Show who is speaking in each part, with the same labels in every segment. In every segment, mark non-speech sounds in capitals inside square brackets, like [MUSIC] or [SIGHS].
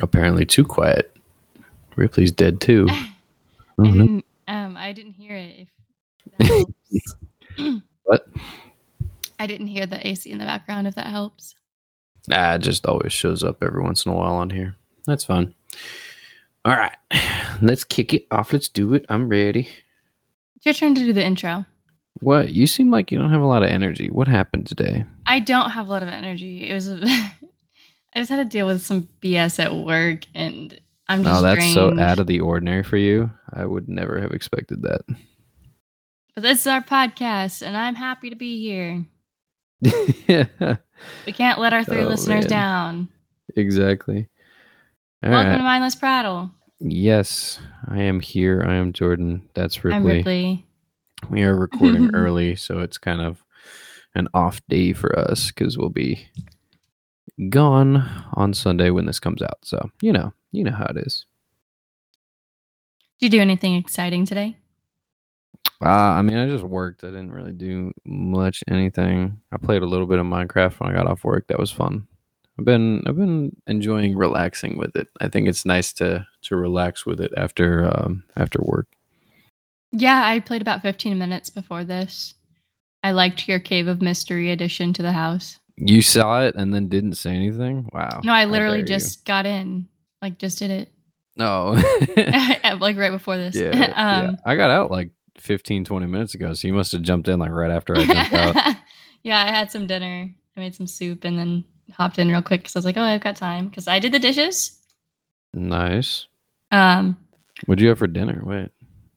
Speaker 1: Apparently too quiet. Ripley's dead too. [LAUGHS]
Speaker 2: I
Speaker 1: Mhm.
Speaker 2: didn't. Um, I didn't hear it. If that [LAUGHS] helps. [CLEARS THROAT]
Speaker 1: What?
Speaker 2: I didn't hear the AC in the background. If that helps.
Speaker 1: Nah, it just always shows up every once in a while on here. That's fine. All right. [SIGHS] Let's kick it off. Let's do it. I'm ready.
Speaker 2: It's your turn to do the intro.
Speaker 1: What? You seem like you don't have a lot of energy. What happened today?
Speaker 2: I don't have a lot of energy. It was. A, [LAUGHS] I just had to deal with some BS at work, and I'm just.
Speaker 1: Oh, that's so out of the ordinary for you. I would never have expected that.
Speaker 2: But this is our podcast, and I'm happy to be here.
Speaker 1: yeah, [LAUGHS]
Speaker 2: We can't let our three
Speaker 1: Oh,
Speaker 2: listeners
Speaker 1: man.
Speaker 2: down.
Speaker 1: exactly. All
Speaker 2: Welcome
Speaker 1: right.
Speaker 2: to Mindless Prattle.
Speaker 1: Yes, I am here. I am Jordan. That's Ripley.
Speaker 2: I'm Ripley.
Speaker 1: We are recording [LAUGHS] early, so it's kind of an off day for us because we'll be gone on Sunday when this comes out. So you know, you know how it is.
Speaker 2: Did you do anything exciting today?
Speaker 1: Uh, I mean, I just worked. I didn't really do much anything. I played a little bit of Minecraft when I got off work. That was fun. I've been I've been enjoying relaxing with it. I think it's nice to to relax with it after um after work.
Speaker 2: Yeah, I played about 15 minutes before this. I liked your Cave of Mystery addition to the house.
Speaker 1: You saw it and then didn't say anything. Wow.
Speaker 2: No, I literally
Speaker 1: dare you.
Speaker 2: just got in, like just did it, [LAUGHS] [LAUGHS]
Speaker 1: no.
Speaker 2: like right before this.
Speaker 1: yeah, yeah. [LAUGHS]
Speaker 2: um,
Speaker 1: I got out like 15, 20 minutes ago, so you must have jumped in like right after I jumped out.
Speaker 2: yeah, I had some dinner. I made some soup and then hopped in real quick because I was like, oh, I've got time because I did the dishes.
Speaker 1: Nice.
Speaker 2: Um,
Speaker 1: What'd you have for dinner? Wait.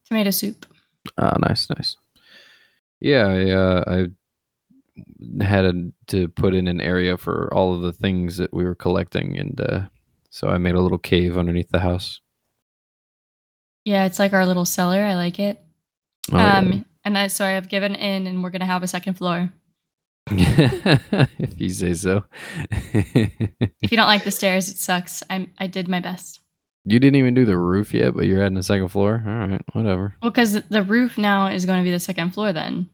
Speaker 2: tomato soup.
Speaker 1: Ah, nice, nice. Yeah, I, uh, I had a, to put in an area for all of the things that we were collecting, and uh, so I made a little cave underneath the house.
Speaker 2: Yeah, it's like our little cellar. I like it.
Speaker 1: Oh, yeah.
Speaker 2: um, and I sorry, I've given in, and we're gonna have a second floor. [LAUGHS]
Speaker 1: if you say so.
Speaker 2: If you don't like the stairs, it sucks. I'm I did my best.
Speaker 1: you didn't even do the roof yet, but you're adding a second floor. All right, whatever.
Speaker 2: Well, because the roof now is going to be the second floor. Then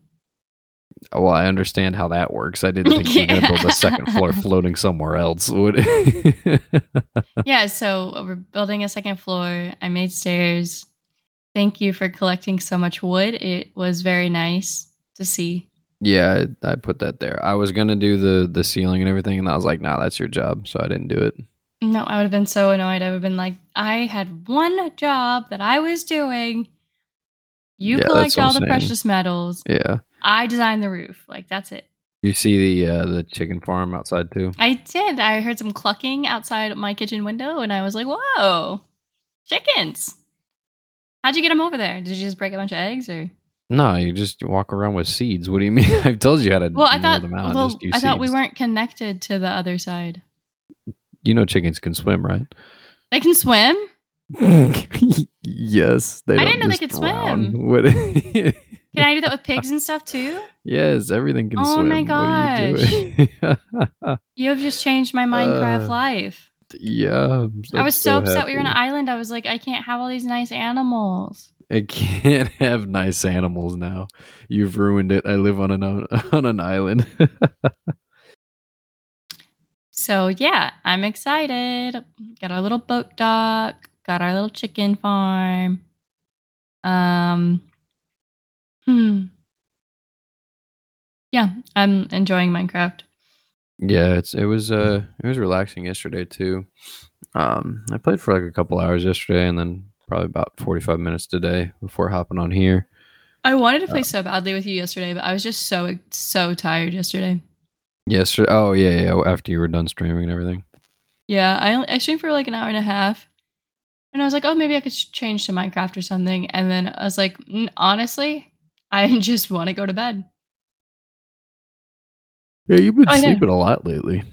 Speaker 1: Well, I understand how that works. I didn't think you were gonna build a second [LAUGHS] floor floating somewhere else. Would [LAUGHS]
Speaker 2: yeah, so we're building a second floor. I made stairs. Thank you for collecting so much wood. It was very nice to see.
Speaker 1: yeah, I, I put that there. I was gonna do the the ceiling and everything, and I was like, "Nah, that's your job," so I didn't do it.
Speaker 2: No, I would have been so annoyed. I would have been like, I had one job that I was doing. You
Speaker 1: Yeah,
Speaker 2: collect all the
Speaker 1: saying.
Speaker 2: precious metals.
Speaker 1: Yeah,
Speaker 2: I designed the roof. Like that's it.
Speaker 1: you see the uh, the chicken farm outside too.
Speaker 2: I did. I heard some clucking outside my kitchen window, and I was like, "Whoa, chickens! How'd you get them over there? Did you just break a bunch of eggs, or?"
Speaker 1: No, you just walk around with seeds. What do you [LAUGHS] mean? I've told you how to
Speaker 2: Well, I thought.
Speaker 1: them out.
Speaker 2: Well, I thought we weren't connected to the other side.
Speaker 1: You know, chickens can swim, right?
Speaker 2: They can swim. [LAUGHS]
Speaker 1: yes, they.
Speaker 2: I didn't know they could
Speaker 1: drown.
Speaker 2: swim. [LAUGHS] Can I do that with [LAUGHS] pigs and stuff too?
Speaker 1: yes, everything can
Speaker 2: Oh
Speaker 1: swim.
Speaker 2: my
Speaker 1: What are you? [LAUGHS]
Speaker 2: You have just changed my Minecraft
Speaker 1: Uh,
Speaker 2: life.
Speaker 1: yeah,
Speaker 2: I was so, upset we were on an island. I was like, I can't have all these nice animals.
Speaker 1: I can't [LAUGHS] have nice animals now. You've ruined it. I live on an on an island.
Speaker 2: So yeah, I'm excited. Got our little boat dock. Got our little chicken farm. Um. Hmm. Yeah, I'm enjoying Minecraft.
Speaker 1: yeah, it's it was uh it was relaxing yesterday too. Um, I played for like a couple hours yesterday, and then probably about forty five minutes today before hopping on here.
Speaker 2: I wanted to play so badly with you yesterday, but I was just so so tired yesterday.
Speaker 1: Yesterday, oh yeah, yeah. After you were done streaming and everything.
Speaker 2: Yeah, I only, I streamed for like an hour and a half, and I was like, oh, maybe I could change to Minecraft or something. And then I was like, "Mm, honestly, I [LAUGHS] just want to go to bed.
Speaker 1: Yeah, you've been
Speaker 2: I know.
Speaker 1: sleeping a lot lately.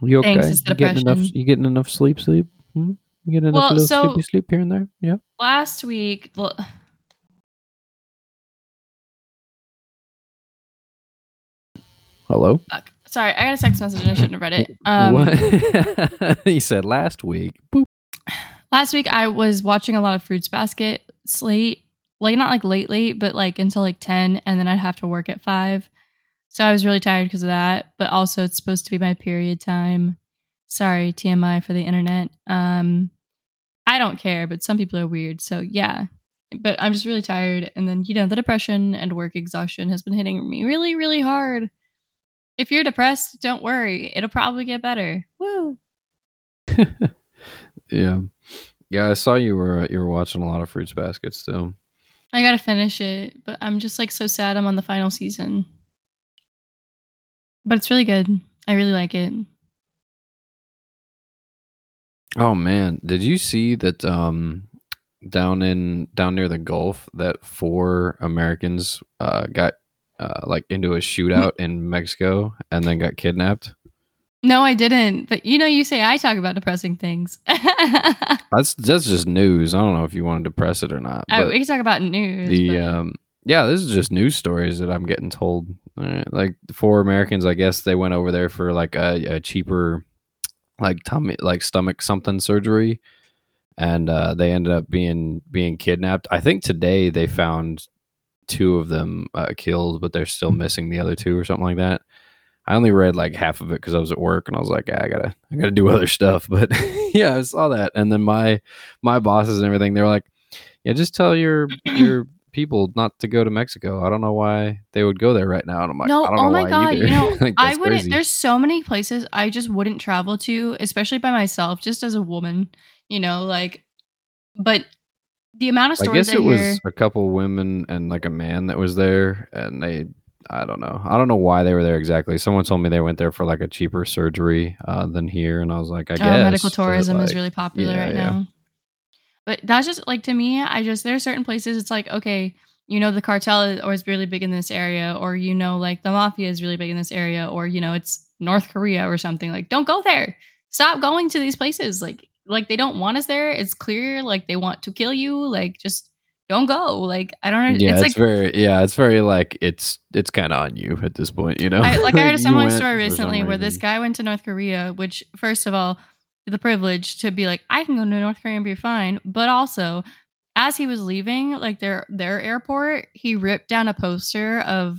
Speaker 1: You okay?
Speaker 2: Thanks, it's
Speaker 1: you getting enough? You getting enough sleep? Sleep? Hmm? You getting enough
Speaker 2: Well,
Speaker 1: little
Speaker 2: so-
Speaker 1: sleepy sleep here and there? Yeah.
Speaker 2: Last week, well,
Speaker 1: Hello.
Speaker 2: fuck. Sorry, I got a text message and I shouldn't have read it. [LAUGHS] Um,
Speaker 1: what? [LAUGHS] he said last week. Boop.
Speaker 2: last week I was watching a lot of Fruits Basket slate, like not like late late, but like until like ten, and then I'd have to work at five. So I was really tired because of that. But also, it's supposed to be my period time, Sorry, TMI for the internet. Um, I don't care, but some people are weird. So yeah, but I'm just really tired. And then, you know, the depression and work exhaustion has been hitting me really, really hard. If you're depressed, don't worry. It'll probably get better. Woo. [LAUGHS]
Speaker 1: yeah. Yeah, I saw you were you were watching a lot of Fruits Basket still.
Speaker 2: I gotta finish it, but I'm just like so sad I'm on the final season. But it's really good. I really like it.
Speaker 1: Oh man, did you see that um down in down near the Gulf that four Americans uh got uh like into a shootout in Mexico and then got kidnapped?
Speaker 2: No, I didn't. But you know, you say I talk about depressing things. [LAUGHS]
Speaker 1: That's that's just news. I don't know if you want to depress it or not.
Speaker 2: Oh, we can talk about news.
Speaker 1: the
Speaker 2: but-
Speaker 1: um yeah, this is just news stories that I'm getting told. Uh, like four Americans, I guess they went over there for like a, a cheaper like tummy like stomach something surgery and uh they ended up being being kidnapped. I think today they found two of them uh, killed, but they're still missing the other two or something like that. I only read like half of it because I was at work and I was like, "Ah, I gotta, I gotta do [LAUGHS] other stuff. But [LAUGHS] yeah, I saw that, and then my my bosses and everything, they were like, yeah, just tell your [CLEARS THROAT] your people not to go to Mexico. I don't know why they would go there right now. And I'm like,
Speaker 2: no, oh my god,
Speaker 1: either.
Speaker 2: you know, [LAUGHS]
Speaker 1: like,
Speaker 2: I wouldn't.
Speaker 1: crazy.
Speaker 2: There's so many places I just wouldn't travel to, especially by myself, just as a woman. You know, like, but the amount of stories I
Speaker 1: guess
Speaker 2: I,
Speaker 1: it was a couple women and like a man that was there, and they. I don't know. I don't know why they were there exactly. Someone told me they went there for like a cheaper surgery uh, than here, and I was like, I
Speaker 2: uh,
Speaker 1: guess
Speaker 2: medical tourism is really popular
Speaker 1: yeah,
Speaker 2: right
Speaker 1: yeah.
Speaker 2: now. But that's just like to me, I just there are certain places it's like, okay, you know, the cartel is, or is really big in this area, or you know, like the mafia is really big in this area, or you know, it's North Korea or something. Like, don't go there. Stop going to these places. Like, like they don't want us there. It's clear, like they want to kill you. Like, just don't go. Like, I don't.
Speaker 1: Yeah,
Speaker 2: it's
Speaker 1: it's,
Speaker 2: like
Speaker 1: very yeah, it's very like it's it's kind of on you at this point, you know.
Speaker 2: I, like I heard a [LAUGHS] similar story recently where this guy went to North Korea, which first of all, the privilege to be like, I can go to North Korea and be fine, but also as he was leaving, like their their airport, he ripped down a poster of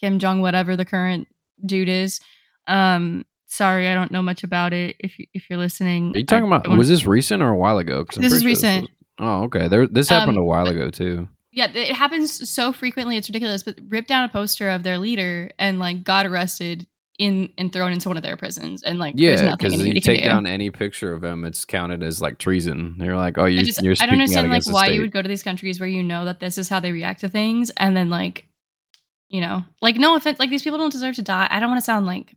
Speaker 2: Kim Jong, whatever the current dude is. Um, sorry, I don't know much about it. If you, if you're listening,
Speaker 1: Are you talking
Speaker 2: I
Speaker 1: about? Was this recent or a while ago?
Speaker 2: This is recent.
Speaker 1: was- oh, okay. There, this happened
Speaker 2: Um,
Speaker 1: a while ago too.
Speaker 2: yeah, it happens so frequently, it's ridiculous. But ripped down a poster of their leader and like got arrested in and thrown into one of their prisons, and like there's
Speaker 1: Yeah, because you take
Speaker 2: do.
Speaker 1: down any picture of him, it's counted as like treason. They're like, oh, you're
Speaker 2: I just
Speaker 1: you're
Speaker 2: I don't understand like why you would go to these countries where you know that this is how they react to things, and then like, you know, like no offense, like these people don't deserve to die. I don't want to sound like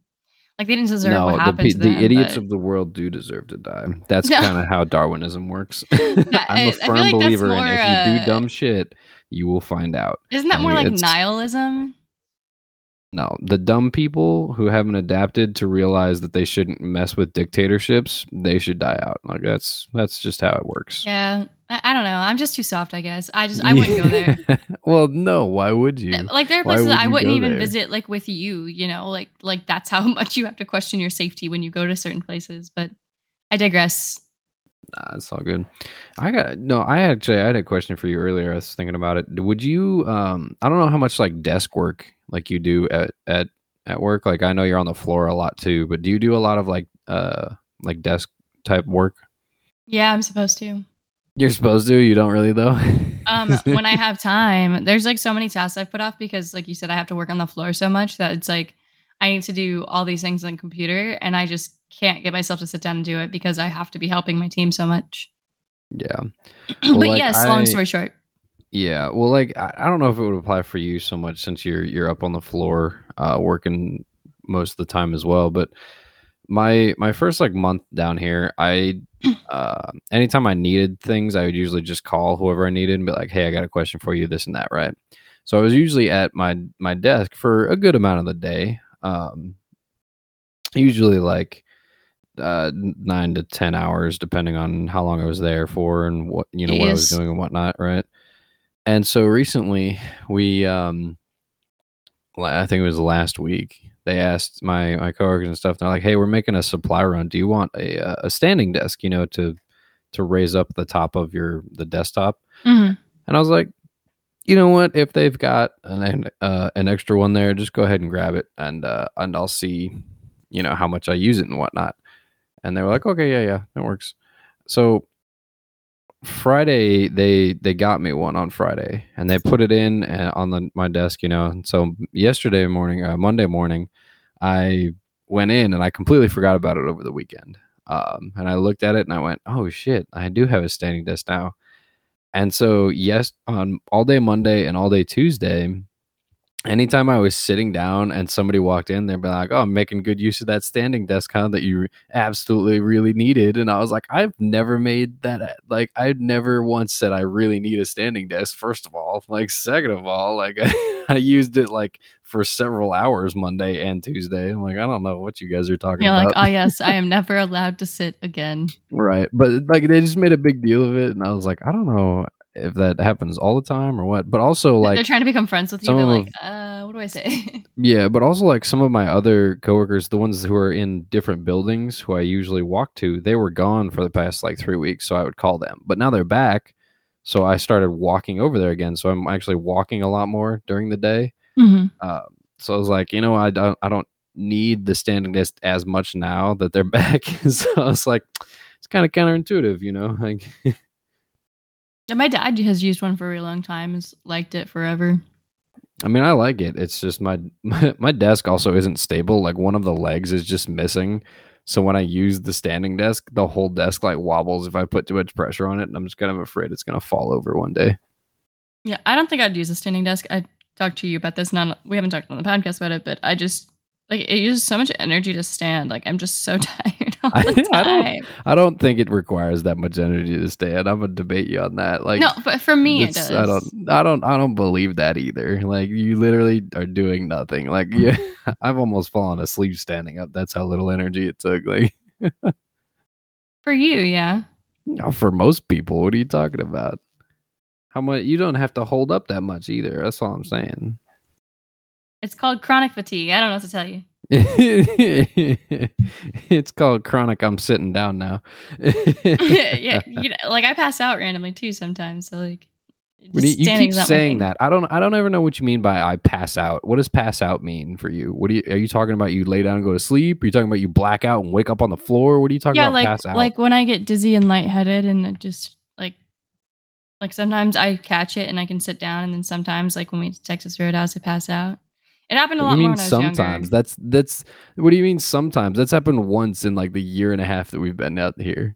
Speaker 2: like they didn't deserve
Speaker 1: no,
Speaker 2: what
Speaker 1: the,
Speaker 2: happened
Speaker 1: pe-
Speaker 2: to
Speaker 1: the idiots
Speaker 2: but-
Speaker 1: of the world do deserve to die. That's
Speaker 2: No.
Speaker 1: kind of how Darwinism works. [LAUGHS] [LAUGHS] I'm a firm
Speaker 2: like
Speaker 1: believer in
Speaker 2: more,
Speaker 1: if you do
Speaker 2: uh,
Speaker 1: dumb shit, you will find out.
Speaker 2: Isn't that
Speaker 1: I
Speaker 2: more
Speaker 1: mean,
Speaker 2: like
Speaker 1: it's-
Speaker 2: nihilism?
Speaker 1: No, the dumb people who haven't adapted to realize that they shouldn't mess with dictatorships, they should die out. Like that's that's just how it works.
Speaker 2: Yeah, I, I don't know. I'm just too soft, I guess. I just I wouldn't go there. [LAUGHS]
Speaker 1: well, no, why would you?
Speaker 2: Like there are places
Speaker 1: would
Speaker 2: I
Speaker 1: you
Speaker 2: wouldn't
Speaker 1: go
Speaker 2: even
Speaker 1: there?
Speaker 2: visit like with you, you know, like like that's how [LAUGHS] much you have to question your safety when you go to certain places. But I digress.
Speaker 1: Nah, it's all good. I got no. I actually I had a question for you earlier. I was thinking about it. Would you? Um, I don't know how much like desk work like you do at at at work. Like I know you're on the floor a lot too, but do you do a lot of like uh like desk type work?
Speaker 2: Yeah, I'm supposed to.
Speaker 1: You're supposed to. You don't really though.
Speaker 2: Um, [LAUGHS] when I have time, there's like so many tasks I've put off because, like you said, I have to work on the floor so much that it's like I need to do all these things on the computer, and I just can't get myself to sit down and do it because I have to be helping my team so much.
Speaker 1: yeah. [CLEARS THROAT]
Speaker 2: but
Speaker 1: like,
Speaker 2: yes,
Speaker 1: I-
Speaker 2: long story short,
Speaker 1: Yeah, well, like I, I don't know if it would apply for you so much since you're you're up on the floor uh, working most of the time as well. But my my first like month down here, I uh, anytime I needed things, I would usually just call whoever I needed and be like, "Hey, I got a question for you, this and that." Right. So I was usually at my my desk for a good amount of the day. Um, usually like uh nine to ten hours depending on how long i was there for and what you know what i was doing and whatnot right and so recently we um, I think it was last week they asked my my coworkers and stuff they're like hey we're making a supply run do you want a a standing desk you know to to raise up the top of your the desktop
Speaker 2: Mhm.
Speaker 1: and i was like you know what if they've got an uh, an extra one there just go ahead and grab it and uh and i'll see you know how much i use it and whatnot and they were like, okay, yeah, yeah, that works. So Friday they they got me one on Friday and they put it in uh, on the, my desk, you know. And so yesterday morning, uh, Monday morning, I went in and I completely forgot about it over the weekend. Um, and I looked at it and I went, "Oh shit, I do have a standing desk now." And so yes, on all day Monday and all day Tuesday, anytime I was sitting down and somebody walked in, they'd be like, "Oh, I'm making good use of that standing desk, huh? That you absolutely really needed." And I was like, "I've never made that. Uh, like, I've never once said I really need a standing desk. First of all, like, second of all, like, [LAUGHS] I, used it like for several hours Monday and Tuesday. I'm like, I don't know what you guys are talking
Speaker 2: You're
Speaker 1: about.
Speaker 2: like, oh [LAUGHS] yes, I am never allowed to sit again.
Speaker 1: right, but like they just made a big deal of it, and I was like, I don't know if that happens all the time or what. But also like
Speaker 2: They're trying to become friends with you. They're like, uh, what do I say? [LAUGHS]
Speaker 1: Yeah, but also like some of my other coworkers, the ones who are in different buildings who I usually walk to, they were gone for the past like three weeks, so I would call them. But now they're back, so I started walking over there again. So I'm actually walking a lot more during the day.
Speaker 2: hmm
Speaker 1: Uh, so I was like, you know, I don't, I don't need the standing desk as much now that they're [LAUGHS] back. [LAUGHS] so I was like, it's kind of counterintuitive, you know, like.
Speaker 2: And my dad has used one for a really long time. Has liked it forever.
Speaker 1: I mean, I like it. It's just my, [LAUGHS] my my desk also isn't stable. Like one of the legs is just missing. So when I use the standing desk, the whole desk like wobbles if I put too much pressure on it, and I'm just kind of afraid it's gonna fall over one day.
Speaker 2: Yeah, I don't think I'd use a standing desk. I talked to you about this. Not we haven't talked on the podcast about it, but I just like it uses so much energy to stand. Like I'm just so [LAUGHS] tired all
Speaker 1: I-
Speaker 2: the [LAUGHS]
Speaker 1: I don't-
Speaker 2: time.
Speaker 1: I don't think it requires that much energy to stand. I'm gonna debate you on that. Like
Speaker 2: no, but for me it does.
Speaker 1: I don't I don't I don't believe that either. Like you literally are doing nothing. Like [LAUGHS] yeah, I've almost fallen asleep standing up. That's how little energy it took. Like
Speaker 2: For you, yeah.
Speaker 1: Not for most people. What are you talking about? How much? You don't have to hold up that much either. That's all I'm saying.
Speaker 2: It's called chronic fatigue. I don't know what to tell you. [LAUGHS]
Speaker 1: it's called chronic. I'm sitting down now. [LAUGHS]
Speaker 2: yeah, [LAUGHS] you know, like I pass out randomly too sometimes. So like,
Speaker 1: you, you keep
Speaker 2: is not my
Speaker 1: saying that. I don't. I don't ever know what you mean by I pass out. What does pass out mean for you? What do you? Are you talking about? You lay down and go to sleep? Are you talking about you black out and wake up on the floor? What are you talking
Speaker 2: Yeah,
Speaker 1: about?
Speaker 2: like
Speaker 1: pass out.
Speaker 2: like when I get dizzy and lightheaded, and it just like like sometimes I catch it and I can sit down, and then sometimes like when we Texas Roadhouse, I pass out. It happened a
Speaker 1: What
Speaker 2: lot
Speaker 1: do you
Speaker 2: more
Speaker 1: mean
Speaker 2: when I was
Speaker 1: sometimes?
Speaker 2: younger.
Speaker 1: That's that's. What do you mean sometimes? That's happened once in like the year and a half that we've been out here.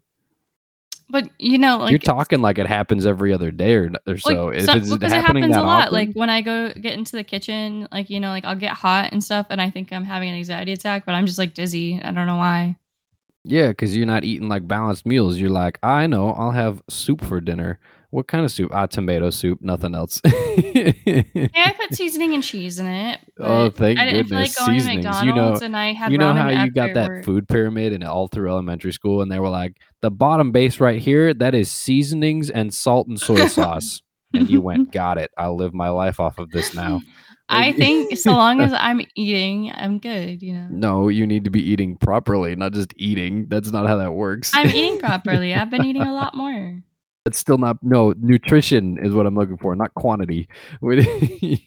Speaker 2: But you know, like
Speaker 1: You're talking like it happens every other day or, or
Speaker 2: like,
Speaker 1: so. If
Speaker 2: some-
Speaker 1: it's
Speaker 2: because it
Speaker 1: happening
Speaker 2: happens a lot.
Speaker 1: often,
Speaker 2: Like when I go get into the kitchen, like you know, like I'll get hot and stuff, and I think I'm having an anxiety attack, but I'm just like dizzy. I don't know why.
Speaker 1: yeah, because you're not eating like balanced meals. You're like, I know, I'll have soup for dinner. What kind of soup? Ah, tomato soup, nothing else.
Speaker 2: Yeah, I put [LAUGHS] seasoning and cheese in it.
Speaker 1: Oh, thank
Speaker 2: I didn't
Speaker 1: goodness.
Speaker 2: feel like going
Speaker 1: Seasonings.
Speaker 2: to
Speaker 1: You know-
Speaker 2: McDonald's, and I had
Speaker 1: you know how you got that
Speaker 2: work.
Speaker 1: food pyramid and all through elementary school, and they were like, the bottom base right here, that is seasonings and salt and soy sauce. and you went, [LAUGHS] got it. I'll live my life off of this now.
Speaker 2: I think [LAUGHS] so long as I'm eating, I'm good. You know,
Speaker 1: No, you need to be eating properly, not just eating. That's not how that works.
Speaker 2: I'm eating properly. I've been eating a lot more.
Speaker 1: It's still not no nutrition is what I'm looking for, not quantity. [LAUGHS] I'm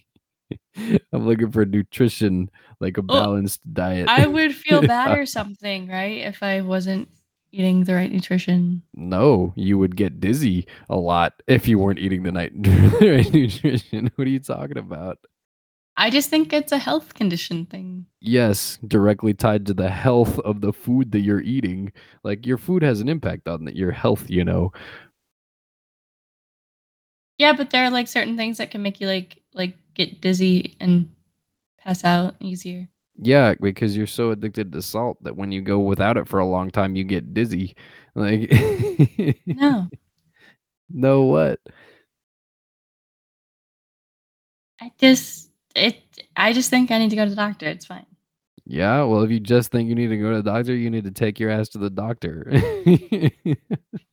Speaker 1: looking for nutrition, like a oh, balanced diet.
Speaker 2: I would [LAUGHS] feel bad or something, right? If I wasn't eating the right nutrition.
Speaker 1: no, you would get dizzy a lot if you weren't eating the night [LAUGHS] the right nutrition. What are you talking about?
Speaker 2: I just think it's a health condition thing.
Speaker 1: Yes, directly tied to the health of the food that you're eating. Like your food has an impact on your health, you know.
Speaker 2: Yeah, but there are like certain things that can make you like like get dizzy and pass out easier.
Speaker 1: Yeah, because you're so addicted to salt that when you go without it for a long time, you get dizzy. Like, [LAUGHS]
Speaker 2: No,
Speaker 1: no, what?
Speaker 2: I just it. I just think I need to go to the doctor. It's fine.
Speaker 1: Yeah, well, if you just think you need to go to the doctor, you need to take your ass to the doctor.
Speaker 2: Can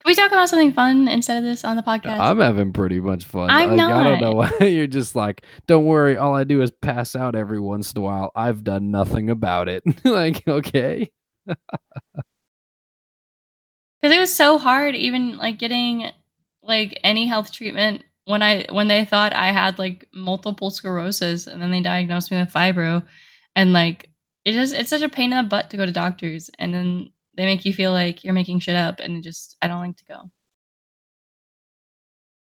Speaker 2: we talk about something fun instead of this on the podcast?
Speaker 1: I'm having pretty much fun.
Speaker 2: I'm
Speaker 1: Like, I don't know
Speaker 2: not.
Speaker 1: why [LAUGHS] you're just like, don't worry, all I do is pass out every once in a while. I've done nothing about it. [LAUGHS] like, okay.
Speaker 2: because it was so hard even like getting like any health treatment when i when they thought i had like multiple sclerosis and then they diagnosed me with fibro and like it just it's such a pain in the butt to go to doctors and then they make you feel like you're making shit up, and just I don't like to go.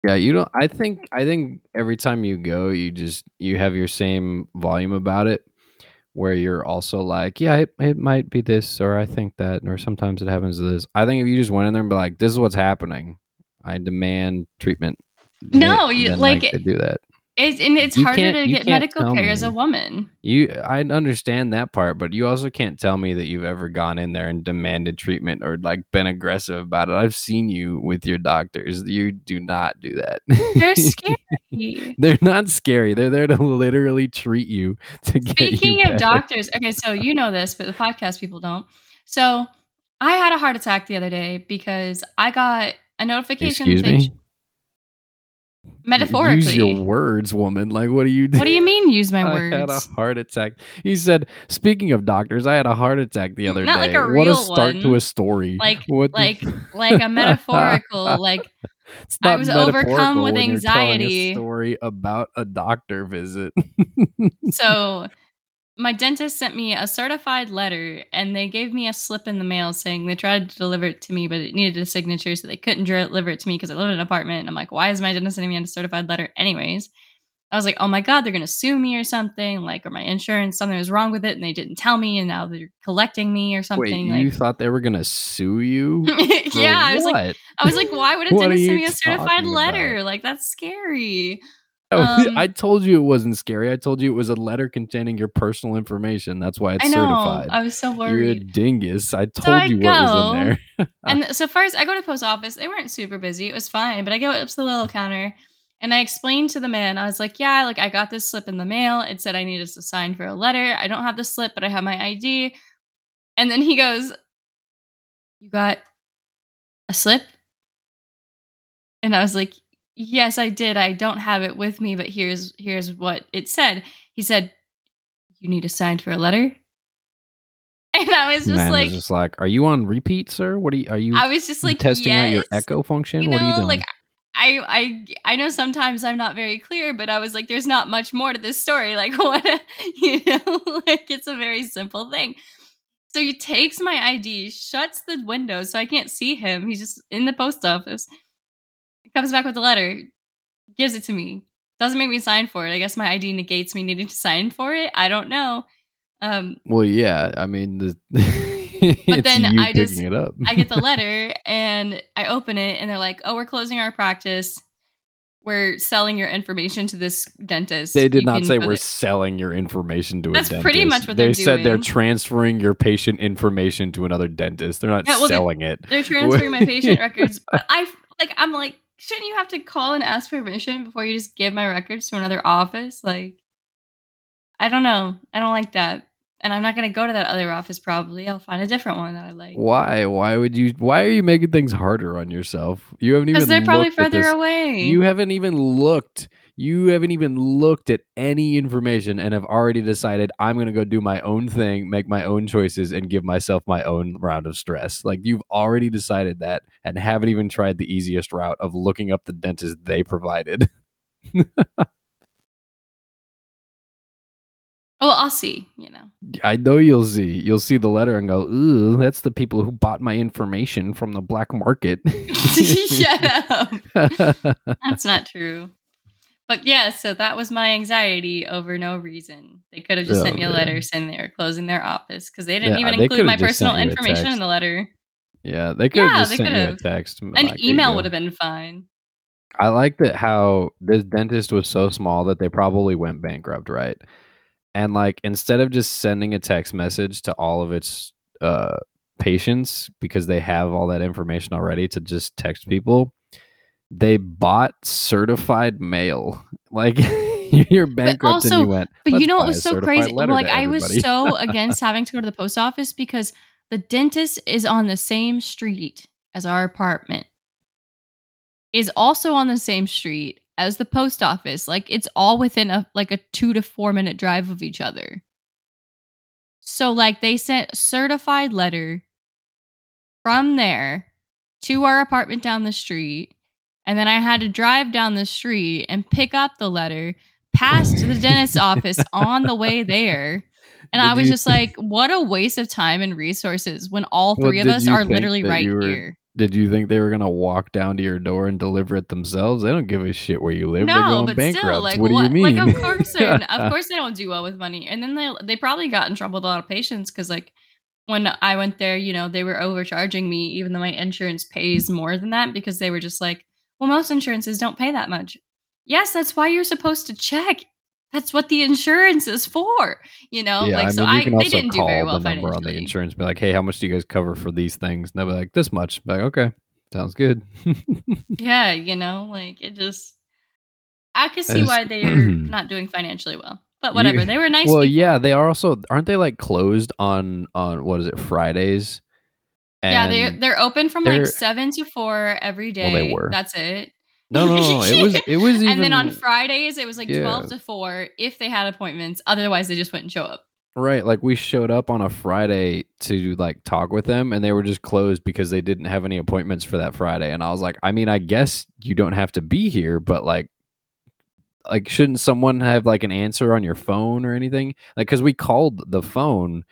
Speaker 1: Yeah, you don't. I think I think every time you go, you just you have your same volume about it, where you're also like, yeah, it, it might be this, or I think that, or sometimes it happens to this. I think if you just went in there and be like, this is what's happening, I demand treatment.
Speaker 2: No, you like,
Speaker 1: to do that.
Speaker 2: It's and it's
Speaker 1: You
Speaker 2: harder to get medical care as a woman.
Speaker 1: You, I understand that part, but you also can't tell me that you've ever gone in there and demanded treatment or like been aggressive about it. I've seen you with your doctors. You do not do that.
Speaker 2: They're [LAUGHS] scary.
Speaker 1: They're not scary. They're there to literally treat you to get you
Speaker 2: Speaking of doctors, okay, so you know this, but the podcast people don't. So I had a heart attack the other day because I got a notification.
Speaker 1: Excuse me.
Speaker 2: Metaphorically.
Speaker 1: Use your words, woman. Like, what do you? Do?
Speaker 2: What do you mean? Use my [LAUGHS]
Speaker 1: I had a
Speaker 2: words.
Speaker 1: heart attack. He said, "Speaking of doctors, I had a heart attack the other
Speaker 2: Not
Speaker 1: day.
Speaker 2: like a
Speaker 1: what a start to a story.
Speaker 2: Like- [LAUGHS]
Speaker 1: what
Speaker 2: like-
Speaker 1: f- [LAUGHS]
Speaker 2: Like a metaphorical, like
Speaker 1: It's
Speaker 2: I was overcome with
Speaker 1: when you're telling
Speaker 2: anxiety.
Speaker 1: A story about a doctor visit.
Speaker 2: so my dentist sent me a certified letter and they gave me a slip in the mail saying they tried to deliver it to me but it needed a signature so they couldn't deliver it to me because i live in an apartment and i'm like why is my dentist sending me a certified letter anyways i was like oh my god they're going to sue me or something like or my insurance something was wrong with it and they didn't tell me and now they're collecting me or something.
Speaker 1: Wait,
Speaker 2: something
Speaker 1: you thought they were gonna sue you? [LAUGHS]
Speaker 2: Yeah i was like i was like why would a [LAUGHS] dentist send me a certified letter
Speaker 1: about?
Speaker 2: like that's scary [LAUGHS] Um,
Speaker 1: I told you it wasn't scary. I told you it was a letter containing your personal information. That's why it's
Speaker 2: i know
Speaker 1: certified.
Speaker 2: i was so worried.
Speaker 1: You're a dingus. I told
Speaker 2: I
Speaker 1: you what was in there. [LAUGHS]
Speaker 2: And so first, I go to post office. They weren't super busy. It was fine. But I go up to the little counter and I explained to the man, I was like, yeah, like I got this slip in the mail. It said I needed to sign for a letter. I don't have the slip, but I have my ID. And then he goes, You got a slip? And I was like, Yes, I did. I don't have it with me, but here's here's what it said. He said, You need to sign for a letter? [LAUGHS] And I was just
Speaker 1: Man
Speaker 2: like
Speaker 1: was just like, are you on repeat, sir? What are you? Are you
Speaker 2: I was just like
Speaker 1: testing out your echo function?
Speaker 2: you
Speaker 1: what
Speaker 2: know,
Speaker 1: are you doing?
Speaker 2: like I I I know sometimes I'm not very clear, but I was like, there's not much more to this story. [LAUGHS] Like what [LAUGHS] you know, like it's a very simple thing. So he takes my ID, shuts the window so I can't see him. He's just in the post office. Comes back with the letter, gives it to me. Doesn't make me sign for it. I guess my ID negates me needing to sign for it. I don't know. Um,
Speaker 1: well, yeah. I mean, the, [LAUGHS] it's
Speaker 2: then I just-. I get the [LAUGHS] letter and I open it and they're like, "Oh, we're closing our practice. We're selling your information to this dentist."
Speaker 1: They did
Speaker 2: You
Speaker 1: not say we're
Speaker 2: there."
Speaker 1: selling your information to
Speaker 2: That's
Speaker 1: a dentist.
Speaker 2: pretty much what
Speaker 1: they
Speaker 2: they're
Speaker 1: said. They're transferring your patient information to another dentist. They're not
Speaker 2: Yeah, well,
Speaker 1: selling it.
Speaker 2: They're [LAUGHS] transferring my patient records. But I like I'm like, shouldn't you have to call and ask permission before you just give my records to another office? Like I don't know. I don't like that. And I'm not gonna go to that other office probably. I'll find a different one that I like.
Speaker 1: Why? Why would you? Why are you making things harder on yourself? You haven't even
Speaker 2: Because they're probably further away.
Speaker 1: You haven't even looked. You haven't even looked at any information and have already decided I'm going to go do my own thing, make my own choices, and give myself my own round of stress. Like you've already decided that and haven't even tried the easiest route of looking up the dentist they provided. [LAUGHS]
Speaker 2: oh, I'll see, you know.
Speaker 1: I know you'll see. You'll see the letter and go, ooh, that's the people who bought my information from the black market. [LAUGHS]
Speaker 2: Shut up. [LAUGHS] That's not true. But yeah, so that was my anxiety over no reason. They could have just sent
Speaker 1: Oh,
Speaker 2: me a
Speaker 1: man.
Speaker 2: letter saying they were closing their office because they didn't
Speaker 1: Yeah,
Speaker 2: even
Speaker 1: they
Speaker 2: include my personal information in the letter.
Speaker 1: yeah, they could have
Speaker 2: Yeah,
Speaker 1: just
Speaker 2: they
Speaker 1: sent you a
Speaker 2: could've.
Speaker 1: text.
Speaker 2: An
Speaker 1: like,
Speaker 2: email would have been fine.
Speaker 1: I like that how this dentist was so small that they probably went bankrupt, right? And like instead of just sending a text message to all of its uh patients because they have all that information already to just text people, they bought certified mail. Like [LAUGHS] you're bankrupt and
Speaker 2: also-
Speaker 1: you went.
Speaker 2: But you know what was so crazy? Like I was so [LAUGHS] against having to go to the post office because the dentist is on the same street as our apartment. Is also on the same street as the post office. Like it's all within a like a 2 to 4 minute drive of each other. So like they sent a certified letter from there to our apartment down the street and then I had to drive down the street and pick up the letter past the dentist's office on the way there And
Speaker 1: Did
Speaker 2: I was just like, what a waste of time and resources when all
Speaker 1: Well,
Speaker 2: three of us are literally right
Speaker 1: were-
Speaker 2: here.
Speaker 1: Did you think they were gonna walk down to your door and deliver it themselves? They don't give a shit where you live. They're
Speaker 2: No,
Speaker 1: going
Speaker 2: but
Speaker 1: bankrupt.
Speaker 2: still, like,
Speaker 1: what do you mean?
Speaker 2: Like, of course, they're, of [LAUGHS] course, they don't do well with money. And then they they probably got in trouble with a lot of patients because, like, when I went there, you know, they were overcharging me, even though my insurance pays more than that, because they were just like, well, most insurances don't pay that much. Yes, that's why you're supposed to check. That's what the insurance is for, you know.
Speaker 1: yeah,
Speaker 2: like,
Speaker 1: I
Speaker 2: so
Speaker 1: mean, you
Speaker 2: I
Speaker 1: can
Speaker 2: they
Speaker 1: also
Speaker 2: didn't do
Speaker 1: call
Speaker 2: very well
Speaker 1: the number on the insurance. Be like, hey, how much do you guys cover for these things? And they'll be like, this much. Be like, okay, sounds good. [LAUGHS]
Speaker 2: Yeah, you know, like it just. I could see why [CLEARS THROAT] they're not doing financially well, but
Speaker 1: You-
Speaker 2: whatever. They were nice.
Speaker 1: well,
Speaker 2: people.
Speaker 1: yeah, they are also aren't they like closed on on what is it Fridays?
Speaker 2: Yeah, they they're open from
Speaker 1: they're-
Speaker 2: like seven to four every day.
Speaker 1: Well, they were.
Speaker 2: That's it.
Speaker 1: no, no, no. It was it was even [LAUGHS]
Speaker 2: and then on Fridays it was like
Speaker 1: Yeah.
Speaker 2: twelve to four if they had appointments. Otherwise, they just wouldn't show up.
Speaker 1: Right, like we showed up on a Friday to like talk with them and they were just closed because they didn't have any appointments for that Friday and I was like, I mean, I guess you don't have to be here, but like like shouldn't someone have like an answer on your phone or anything? Like cuz we called the phone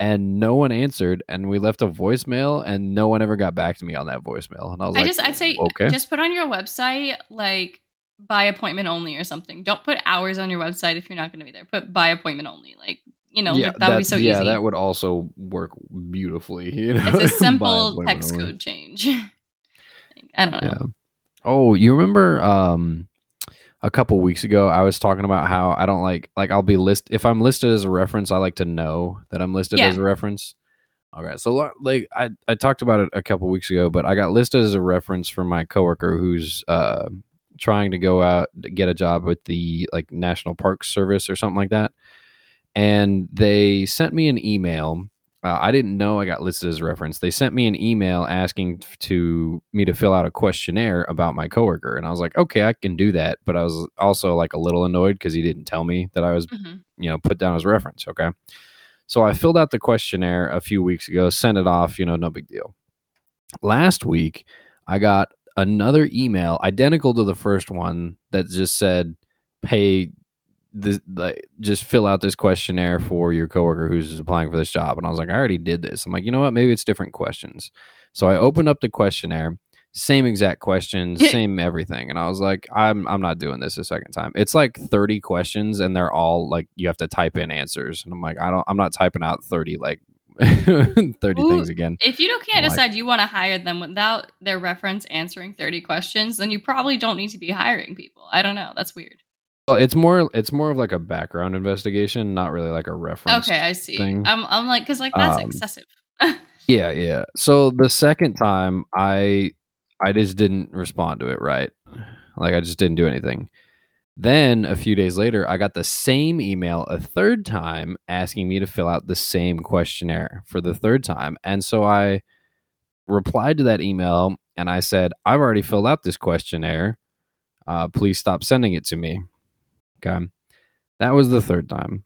Speaker 1: and no one answered and we left a voicemail and no one ever got back to me on that voicemail and I was
Speaker 2: I
Speaker 1: like,
Speaker 2: just I'd say
Speaker 1: okay.
Speaker 2: just put on your website like by appointment only or something. Don't put hours on your website if you're not going to be there. Put by appointment only. Like you know
Speaker 1: yeah,
Speaker 2: that would be so
Speaker 1: yeah,
Speaker 2: easy.
Speaker 1: that would also work beautifully, [LAUGHS] you know.
Speaker 2: it's a [LAUGHS] simple text
Speaker 1: only.
Speaker 2: code change. [LAUGHS] I don't know.
Speaker 1: Yeah. Oh, you remember um a couple weeks ago I was talking about how I don't like like I'll be list if I'm listed as a reference, I like to know that I'm listed
Speaker 2: Yeah.
Speaker 1: as a reference. Okay, so like I I talked about it a couple weeks ago, but I got listed as a reference for my coworker who's uh trying to go out to get a job with the like National Park Service or something like that. And they sent me an email uh, I didn't know I got listed as a reference. They sent me an email asking to me to fill out a questionnaire about my coworker, and I was like, okay, I can do that. But I was also like a little annoyed because he didn't tell me that I was,
Speaker 2: Mhm.
Speaker 1: you know, put down as reference. Okay, so I filled out the questionnaire a few weeks ago, sent it off. You know, no big deal. Last week, I got another email identical to the first one that just said, "Pay this like just fill out this questionnaire for your coworker who's applying for this job and i was like i already did this i'm like you know what maybe it's different questions so i opened up the questionnaire same exact questions same everything and i was like i'm i'm not doing this a second time it's like 30 questions and they're all like you have to type in answers and i'm like i don't i'm not typing out 30 like [LAUGHS] 30
Speaker 2: Ooh.
Speaker 1: things again
Speaker 2: If you don't can't
Speaker 1: Like-
Speaker 2: decide you want to hire them without their reference answering 30 questions, then you probably don't need to be hiring people. I don't know. That's weird.
Speaker 1: Well, it's more it's more of like a background investigation not really like a reference
Speaker 2: Okay, I see.
Speaker 1: thing.
Speaker 2: I'm, I'm like, because like that's
Speaker 1: Um,
Speaker 2: excessive. [LAUGHS]
Speaker 1: Yeah, yeah. So the second time I I just didn't respond to it right. Like I just didn't do anything. Then a few days later, I got the same email a third time asking me to fill out the same questionnaire for the third time. And so I replied to that email and I said, I've already filled out this questionnaire. Uh, please stop sending it to me. Okay. That was the third time.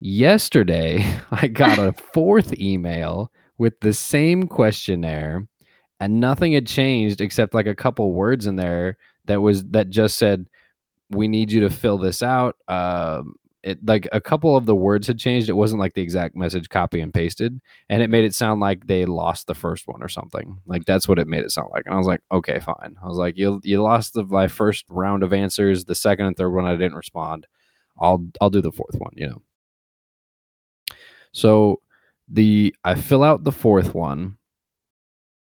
Speaker 1: Yesterday, [LAUGHS] I got a [LAUGHS] fourth email with the same questionnaire and nothing had changed except like a couple words in there that was that just said we need you to fill this out um it like a couple of the words had changed. It wasn't like the exact message copy and pasted and it made it sound like they lost the first one or something. Like mm-hmm. that's what it made it sound like and i was like okay fine. I was like you you lost the my first round of answers the second and third one i didn't respond. I'll i'll do the fourth one you know? So the I fill out the fourth one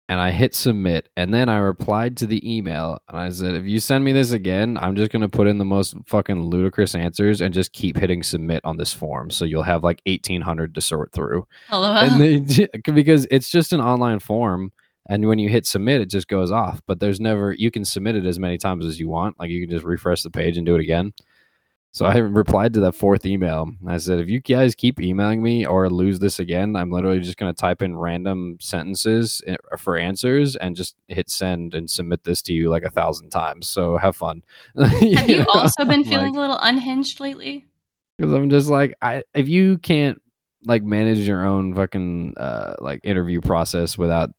Speaker 1: and I hit submit and then I replied to the email and I said if you send me this again I'm just going to put in the most fucking ludicrous answers and just keep hitting submit on this form so you'll have like 1800 to sort through
Speaker 2: Hello.
Speaker 1: and they, because it's just an online form and when you hit submit it just goes off but there's never you can submit it as many times as you want like you can just refresh the page and do it again so i replied to that fourth email. I said if you guys keep emailing me or lose this again i'm literally just going to type in random sentences for answers and just hit send and submit this to you like a thousand times. So have fun. [LAUGHS]
Speaker 2: Have you also been feeling a little unhinged lately?
Speaker 1: because I'm just like, I if you can't like manage your own fucking uh like interview process without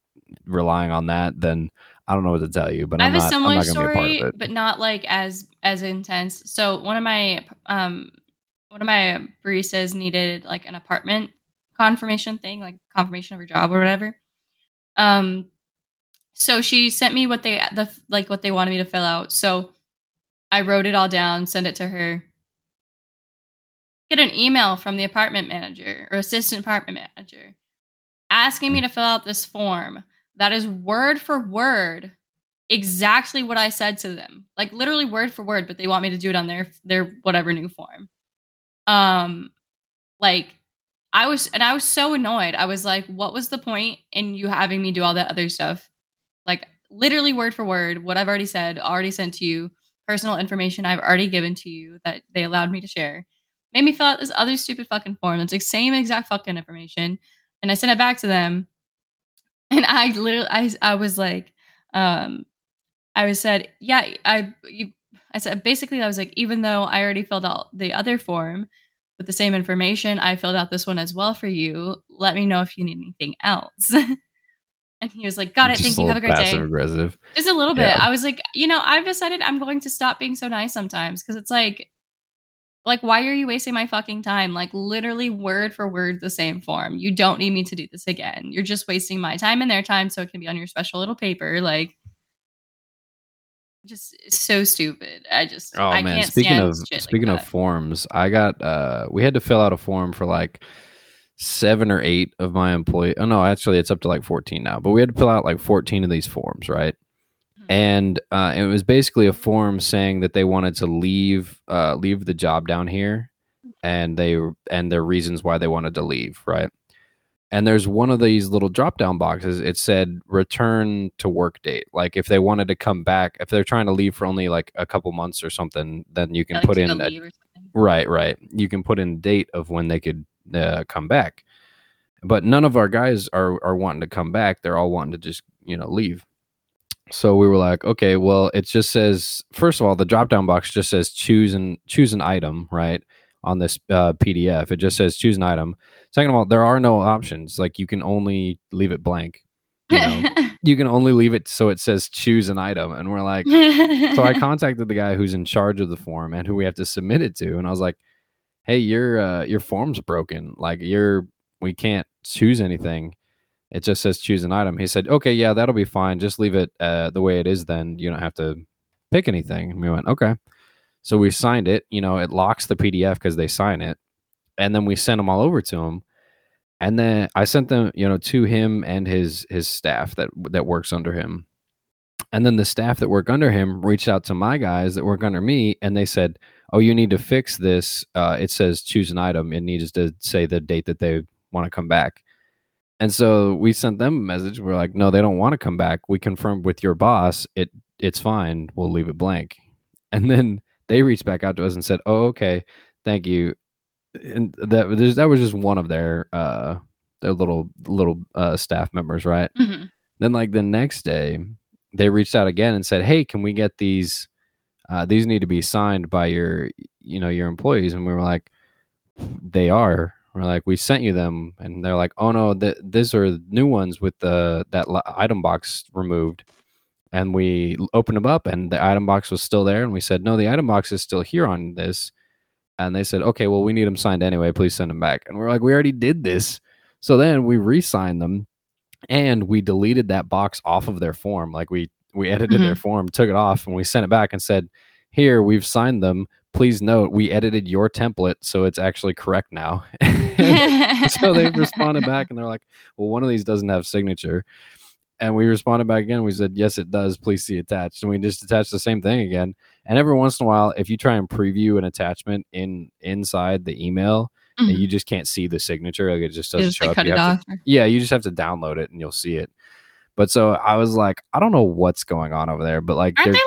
Speaker 1: relying on that, then I don't know what to tell you. But
Speaker 2: I
Speaker 1: I'm
Speaker 2: have
Speaker 1: not,
Speaker 2: a similar
Speaker 1: I'm not gonna be a
Speaker 2: story,
Speaker 1: it.
Speaker 2: but not like as as intense. So one of my um one of my baristas needed like an apartment confirmation thing, like confirmation of her job or whatever. Um, so she sent me what they the like what they wanted me to fill out. So I wrote it all down, sent it to her. Get an email from the apartment manager or assistant apartment manager asking me to fill out this form that is word for word exactly what I said to them. Like literally word for word, but they want me to do it on their their whatever new form. Um like I was and I was so annoyed. I was like, what was the point in you having me do all that other stuff? Like literally word for word, what I've already said, already sent to you, personal information I've already given to you that they allowed me to share. Made me fill out this other stupid fucking form. It's like same exact fucking information. And I sent it back to them. And I literally I I was like, um, I was said, yeah, I you I said basically I was like, even though I already filled out the other form with the same information, I filled out this one as well for you. Let me know if you need anything else. [LAUGHS] and he was like, Got it,
Speaker 1: Just
Speaker 2: thank you. Have a great day.
Speaker 1: aggressive.
Speaker 2: Just a little bit.
Speaker 1: Yeah.
Speaker 2: I was like, you know, I've decided I'm going to stop being so nice sometimes because it's like, like, why are you wasting my fucking time? Like, literally word for word the same form. You don't need me to do this again. You're just wasting my time and their time so it can be on your special little paper. Like, just so stupid. I just,
Speaker 1: Oh
Speaker 2: I
Speaker 1: man,
Speaker 2: can't
Speaker 1: speaking
Speaker 2: stand
Speaker 1: of
Speaker 2: shit like
Speaker 1: speaking of forms, I got uh we had to fill out a form for like seven or eight of my employee. Oh no, actually it's up to like 14 now, but we had to fill out like 14 of these forms, right? And uh it was basically a form saying that they wanted to leave uh leave the job down here and they and their reasons why they wanted to leave, right? And there's one of these little drop down boxes. It said return to work date. Like if they wanted to come back, if they're trying to leave for only like a couple months or something, then you can
Speaker 2: like,
Speaker 1: put in a,
Speaker 2: leave or something.
Speaker 1: right, right. You can put in date of when they could uh, come back. But none of our guys are are wanting to come back. They're all wanting to just you know leave. So we were like, okay, well, it just says first of all, the drop down box just says choose an choose an item, right? On this uh, PDF, it just says choose an item. Second of all, there are no options. Like you can only leave it blank. You know, [LAUGHS] you can only leave it so it says choose an item, and we're like, so I [LAUGHS] contacted the guy who's in charge of the form and who we have to submit it to, and I was like, "Hey, your uh, your form's broken. Like, you're we can't choose anything. It just says choose an item." He said, "Okay, yeah, that'll be fine. Just leave it uh, the way it is. Then you don't have to pick anything." And we went, "Okay." So we signed it. You know, it locks the PDF because they sign it, and then we sent them all over to him. And then I sent them, you know, to him and his his staff that that works under him. And then the staff that work under him reached out to my guys that work under me, and they said, "Oh, you need to fix this. Uh, it says choose an item. It needs to say the date that they want to come back." And so we sent them a message. We're like, "No, they don't want to come back. We confirmed with your boss. It it's fine. We'll leave it blank." [LAUGHS] And then they reached back out to us and said, "Oh, okay, thank you." And that there's- that was just one of their uh their little little uh staff members, right?
Speaker 2: Mhm.
Speaker 1: Then like the next day, they reached out again and said, "Hey, can we get these? Uh, these need to be signed by your, you know, your employees." And we were like, "They are." We're like, "We sent you them," and they're like, "Oh no, th- these are new ones with the that item box removed." And we opened them up, and the item box was still there. And we said, "No, the item box is still here on this." And they said, "Okay, well, we need them signed anyway. Please send them back." And we're like, "We already did this." So then we re-signed them and we deleted that box off of their form like we we [LAUGHS] edited their mm-hmm. form took it off and we sent it back and said here we've signed them please note we edited your template so it's actually correct now. [LAUGHS] So they [LAUGHS] responded back and they're like well one of these doesn't have signature. And we responded back again. We said yes it does. Please see attached. And we just attached the same thing again. And every once in a while if you try and preview an attachment in inside the email
Speaker 2: Mhm.
Speaker 1: you just can't see the signature like it just doesn't
Speaker 2: just
Speaker 1: show
Speaker 2: like
Speaker 1: up.
Speaker 2: cut
Speaker 1: You to- yeah, you just have to download it and you'll see it. But so I was like, I don't know what's going on over there, but like
Speaker 2: Aren't
Speaker 1: they're
Speaker 2: they,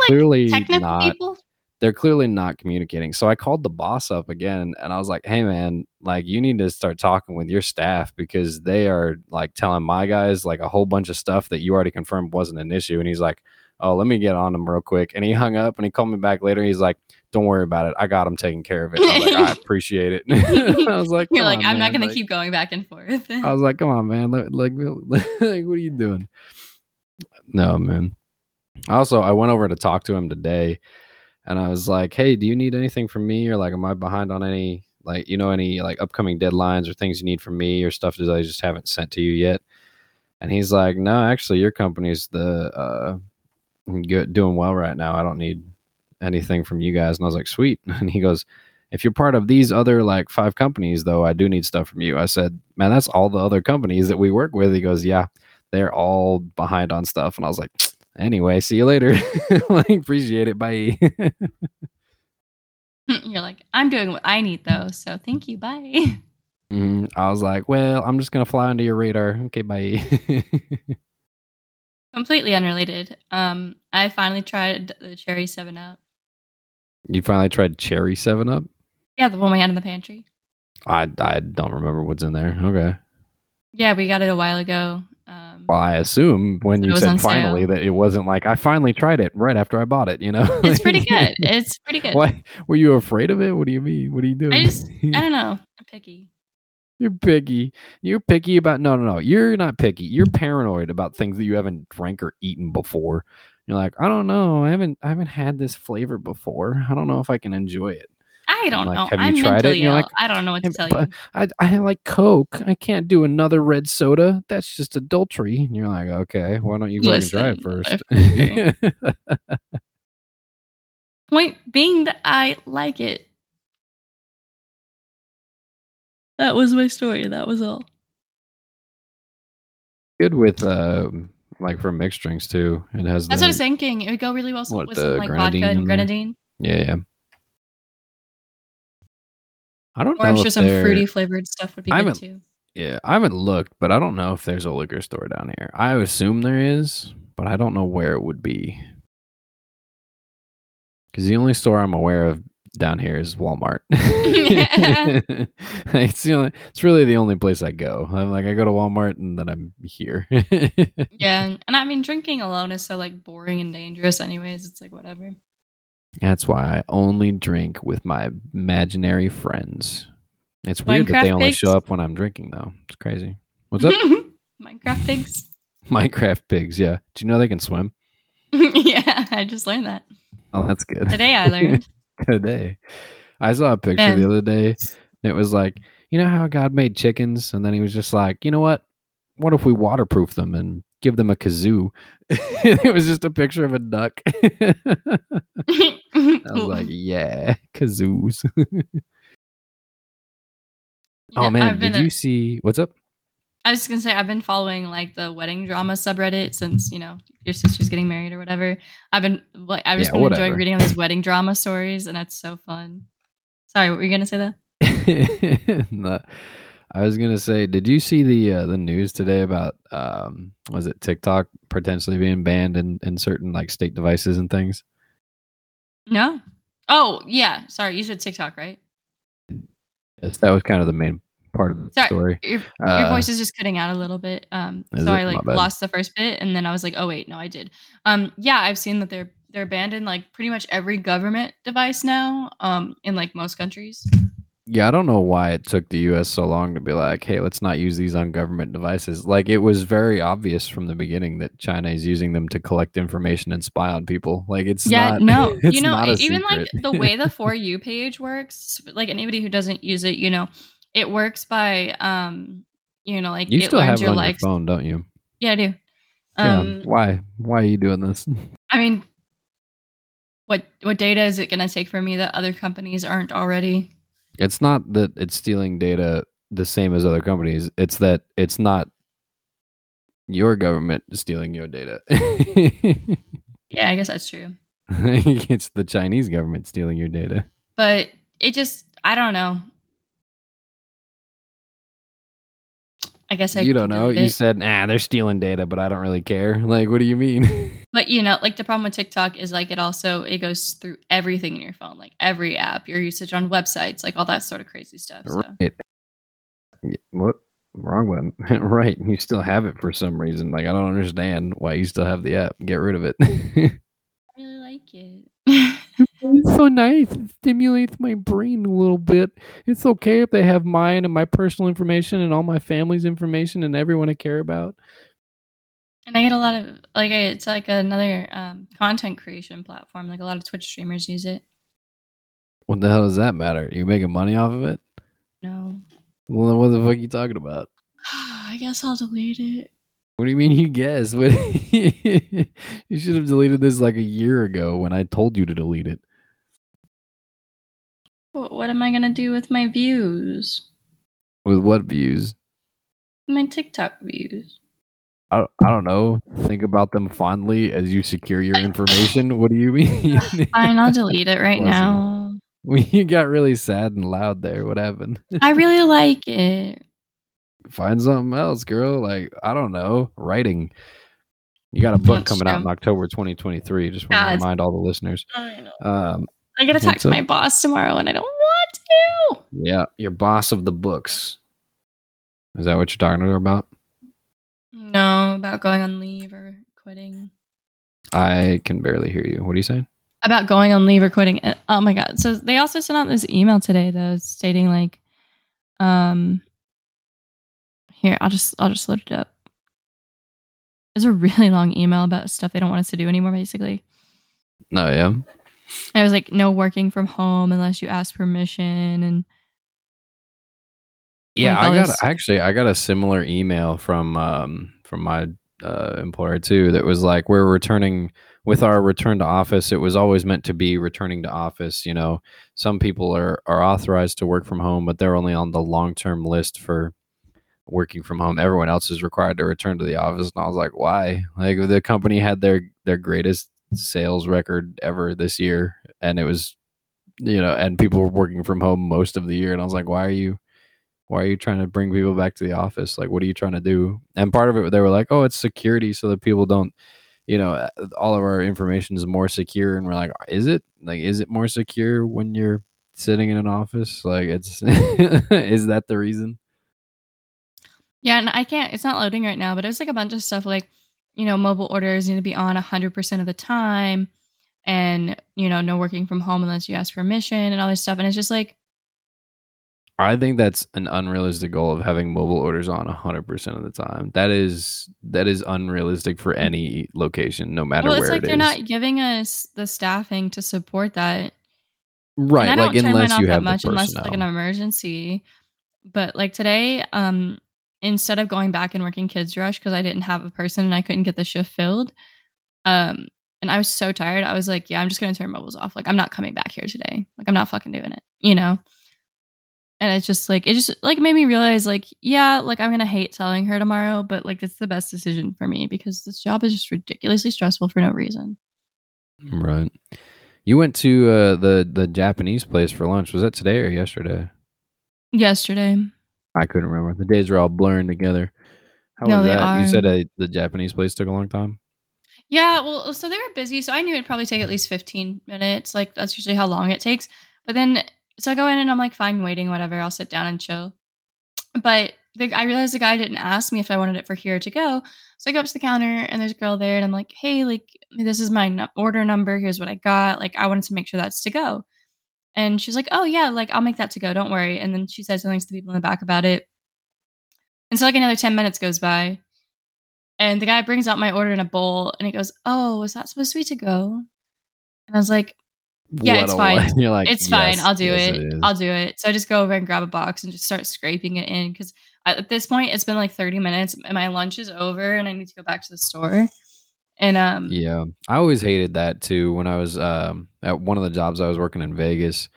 Speaker 2: like,
Speaker 1: clearly not
Speaker 2: people.
Speaker 1: They're clearly not communicating. So I called the boss up again and I was like, "Hey man, like you need to start talking with your staff because they are like telling my guys like a whole bunch of stuff that you already confirmed wasn't an issue." And he's like, "Oh, let me get on them real quick." And he hung up and he called me back later. He's like, "Don't worry about it. I got him taken care of it." I like, "I [LAUGHS] appreciate it." [LAUGHS] I was like,
Speaker 2: You're like,
Speaker 1: on,
Speaker 2: I'm not
Speaker 1: man."
Speaker 2: gonna keep going back and forth.
Speaker 1: I was like, come on, man. Like, like, [LAUGHS] like, what are you doing? No, man. Also, I went over to talk to him today and I was like, hey, do you need anything from me? Or like, am I behind on any Like, you know, any like upcoming deadlines or things you need from me or stuff that I just haven't sent to you yet?" And he's like, "No, actually, your company's the uh, good, doing well right now. I don't need anything from you guys." And I was like, "Sweet." [LAUGHS] And he goes, "If you're part of these other like five companies, though, I do need stuff from you." I said, "Man, that's all the other companies that we work with." He goes, "Yeah, they're all behind on stuff." And I was like, "Anyway, see you later. [LAUGHS] like, appreciate it. Bye." [LAUGHS]
Speaker 2: You're like, I'm doing what I need though, so thank you. Bye. [LAUGHS]
Speaker 1: Mhm. I was like, "Well, I'm just gonna fly under your radar. Okay, bye."
Speaker 2: Completely unrelated. Um, I finally tried the cherry seven up.
Speaker 1: you finally tried cherry Seven Up?
Speaker 2: Yeah, the one we had in the pantry.
Speaker 1: I I don't remember what's in there. Okay.
Speaker 2: Yeah, we got it a while ago. Um,
Speaker 1: Well, I assume when you said finally
Speaker 2: sale.
Speaker 1: that it wasn't like I finally tried it right after I bought it. You know,
Speaker 2: it's pretty [LAUGHS] good. It's pretty good.
Speaker 1: Why were you afraid of it? What do you mean? What are you doing?
Speaker 2: I just, I [LAUGHS] don't know. I'm picky.
Speaker 1: You're picky. You're picky about no, no, no. You're not picky. You're paranoid about things that you haven't drank or eaten before. You're like, I don't know. I haven't, I haven't had this flavor before. I don't know if I can enjoy it.
Speaker 2: I don't
Speaker 1: Like,
Speaker 2: know.
Speaker 1: have you
Speaker 2: I'm
Speaker 1: tried it?
Speaker 2: mentally
Speaker 1: And
Speaker 2: ill.
Speaker 1: like,
Speaker 2: I don't know what to tell you.
Speaker 1: I, I like Coke. I can't do another red soda. That's just adultery. And you're like, okay, why don't you go ahead and try it first? [LAUGHS]
Speaker 2: Point being that I like it. That was my story. That was all.
Speaker 1: Good with uh, like for mixed drinks too. It has
Speaker 2: That's
Speaker 1: the,
Speaker 2: what I was thinking. It would go really well
Speaker 1: What,
Speaker 2: with some like
Speaker 1: grenadine
Speaker 2: vodka and
Speaker 1: there?
Speaker 2: grenadine,
Speaker 1: yeah, yeah. I don't
Speaker 2: or
Speaker 1: know
Speaker 2: I'm
Speaker 1: if
Speaker 2: sure some fruity flavored stuff would be good too.
Speaker 1: Yeah, I haven't looked, but I don't know if there's a liquor store down here. I assume there is, but I don't know where it would be. Because the only store I'm aware of down here is Walmart. [LAUGHS] [LAUGHS] it's the only, it's really the only place I go. I'm like I go to Walmart and then I'm here.
Speaker 2: Yeah, [LAUGHS] and I mean, drinking alone is so like boring and dangerous. Anyways, it's like whatever.
Speaker 1: That's why I only drink with my imaginary friends. It's weird that they only
Speaker 2: pigs?
Speaker 1: show up when I'm drinking though. It's crazy. What's up? [LAUGHS]
Speaker 2: Minecraft pigs. [LAUGHS]
Speaker 1: Minecraft pigs, yeah. Do you know they can swim? [LAUGHS]
Speaker 2: yeah, I just learned that
Speaker 1: Oh, that's good.
Speaker 2: today. I learned.
Speaker 1: today. I saw a picture
Speaker 2: Man.
Speaker 1: the other day. It was like, you know how God made chickens, and then he was just like, you know what? What if we waterproof them and give them a kazoo? [LAUGHS] it was just a picture of a duck. [LAUGHS] I was like, [LAUGHS] yeah, kazoos.
Speaker 2: Know,
Speaker 1: oh man, did
Speaker 2: a-
Speaker 1: you see what's up?
Speaker 2: I was just gonna say I've been following like the wedding drama subreddit since you know your sister's getting married or whatever. I've been like I've just
Speaker 1: Yeah,
Speaker 2: been
Speaker 1: whatever.
Speaker 2: enjoying reading all these wedding drama stories, and that's so fun. Sorry, what were you gonna say that?
Speaker 1: No, I was gonna say, did you see the uh, the news today about um was it TikTok potentially being banned in, in certain like state devices and things?
Speaker 2: No. Oh yeah, sorry. You said TikTok, right?
Speaker 1: Yes, that was kind of the main part of the
Speaker 2: Sorry,
Speaker 1: story.
Speaker 2: Your, your
Speaker 1: Uh,
Speaker 2: voice is just cutting out a little bit. Um, so? I like lost the first bit, and then I was like, oh wait, no, I did. Um, yeah, I've seen that they're they're banned in like pretty much every government device now. Um, in like most countries.
Speaker 1: Yeah, I don't know why it took the US so long to be like, hey, let's not use these on government devices. Like it was very obvious from the beginning that China is using them to collect information and spy on people. Like it's
Speaker 2: yeah,
Speaker 1: not
Speaker 2: no, [LAUGHS]
Speaker 1: it's
Speaker 2: you know,
Speaker 1: not a
Speaker 2: even like the way the [LAUGHS] for you page works, like anybody who doesn't use it, you know, it works by um, you know, like
Speaker 1: you
Speaker 2: it
Speaker 1: still have it
Speaker 2: your
Speaker 1: on
Speaker 2: likes.
Speaker 1: your phone, don't you?
Speaker 2: Yeah, I do.
Speaker 1: Yeah.
Speaker 2: Um,
Speaker 1: Why? Why are you doing this?
Speaker 2: I mean, what what data is it going to take from me that other companies aren't already?
Speaker 1: It's not that it's stealing data the same as other companies. It's that it's not your government stealing your data. [LAUGHS]
Speaker 2: Yeah, I guess that's true. [LAUGHS]
Speaker 1: it's the Chinese government stealing your data.
Speaker 2: But it just, I don't know. I guess I
Speaker 1: you don't know. You said, nah, they're stealing data, but I don't really care. [LAUGHS] Like, what do you mean? [LAUGHS]
Speaker 2: But you know, like the problem with TikTok is like it also it goes through everything in your phone, like every app, your usage on websites, like all that sort of crazy stuff. So
Speaker 1: right. What? Wrong one. [LAUGHS] right. You still have it for some reason. Like, I don't understand why you still have the app. Get rid of it.
Speaker 2: I really like it.
Speaker 1: It's so nice. It stimulates my brain a little bit. It's okay if they have mine and my personal information and all my family's information and everyone I care about.
Speaker 2: and I get a lot of like it's like another um, content creation platform. Like a lot of Twitch streamers use it.
Speaker 1: What the hell does that matter? You making money off of it?
Speaker 2: No.
Speaker 1: Well, then what the fuck are you talking about? [SIGHS]
Speaker 2: I guess I'll delete it.
Speaker 1: What do you mean you guess? [LAUGHS] What you should have deleted this like a year ago when I told you to delete it.
Speaker 2: What, what am I gonna do with my views?
Speaker 1: With what views?
Speaker 2: My TikTok views.
Speaker 1: I, I don't know. Think about them fondly as you secure your information. What do you [LAUGHS] mean?
Speaker 2: Fine, I'll delete it right now.
Speaker 1: Well, [LAUGHS] you got really sad and loud there. What happened?
Speaker 2: I really like it.
Speaker 1: Find something else, girl. Like, I don't know. Writing. You got a book
Speaker 2: That's
Speaker 1: coming out in October 2023. Just want to remind all the listeners.
Speaker 2: I know.
Speaker 1: Um,
Speaker 2: I gotta talk to my boss tomorrow, and I don't want to.
Speaker 1: yeah, your boss of the books. Is that what you're talking to her about?
Speaker 2: No, about going on leave or quitting.
Speaker 1: I can barely hear you. What are you saying?
Speaker 2: About going on leave or quitting. Uh, Oh my god! So they also sent out this email today, though, stating like, um, here I'll just I'll just load it up. It's a really long email about stuff they don't want us to do anymore, basically.
Speaker 1: No, yeah.
Speaker 2: I was like, no working from home unless you ask permission, and
Speaker 1: Yeah,
Speaker 2: Like
Speaker 1: I got
Speaker 2: this-
Speaker 1: actually I got a similar email from um from my uh, employer too that was like we're returning with our return to office. It was always meant to be returning to office. You know, some people are are authorized to work from home, but they're only on the long term list for working from home. Everyone else is required to return to the office, and I was like, why? Like the company had their their greatest sales record ever this year, and it was you know, and people were working from home most of the year, and I was like, why are you? why are you trying to bring people back to the office like what are you trying to do and part of it they were like oh it's security so that people don't you know uh, all of our information is more secure and we're like is it like is it more secure when you're sitting in an office like it's [LAUGHS] is that the reason
Speaker 2: Yeah, and I can't. It's not loading right now, but it was like a bunch of stuff like, you know, mobile orders need to be on 100% of the time and, you know, no working from home unless you ask permission and all this stuff. And it's just like,
Speaker 1: i think that's an unrealistic goal of having mobile orders on 100% of the time that is that is unrealistic for any location no matter
Speaker 2: well, it's
Speaker 1: where
Speaker 2: like
Speaker 1: it
Speaker 2: they're
Speaker 1: is
Speaker 2: not giving us the staffing to support that.
Speaker 1: right like unless you
Speaker 2: that
Speaker 1: have
Speaker 2: much unless it's like an emergency. But like today, um, instead of going back and working kids rush because I didn't have a person and I couldn't get the shift filled, um, and I was so tired, I was like, yeah, I'm just gonna turn mobiles off. Like I'm not coming back here today. Like I'm not fucking doing it, you know. And it's just like it just like made me realize like yeah like I'm gonna hate telling her tomorrow, but like it's the best decision for me because this job is just ridiculously stressful for no reason.
Speaker 1: Right. You went to uh, the the Japanese place for lunch. Was that today or yesterday?
Speaker 2: Yesterday,
Speaker 1: I couldn't remember. The days are all blurring together. How
Speaker 2: No,
Speaker 1: was that? You said
Speaker 2: are.
Speaker 1: uh, the Japanese place took a long time.
Speaker 2: Yeah, well, so they were busy, so I knew it'd probably take at least 15 minutes. Like that's usually how long it takes. But then so I go in and I'm like, fine, waiting, whatever. I'll sit down and chill. But the, I realized the guy didn't ask me if I wanted it for here to go. So I go up to the counter and there's a girl there and I'm like, hey, like this is my nu- order number. Here's what I got. Like I wanted to make sure that's to go. And she's like, oh yeah, like I'll make that to go. Don't worry. And then she says something to the people in the back about it. And so like another 10 minutes goes by. And the guy brings out my order in a bowl and he goes, Oh, was that supposed to be to go? And I was like, Yeah,
Speaker 1: What
Speaker 2: it's fine. [LAUGHS]
Speaker 1: You're like,
Speaker 2: It's fine. I'll do
Speaker 1: yes,
Speaker 2: it.
Speaker 1: is."
Speaker 2: I'll do it. So I just go over and grab a box and just start scraping it in because at this point it's been like 30 minutes and my lunch is over and I need to go back to the store. And um
Speaker 1: Yeah, I always hated that too. When I was um, at one of the jobs I was working in Vegas,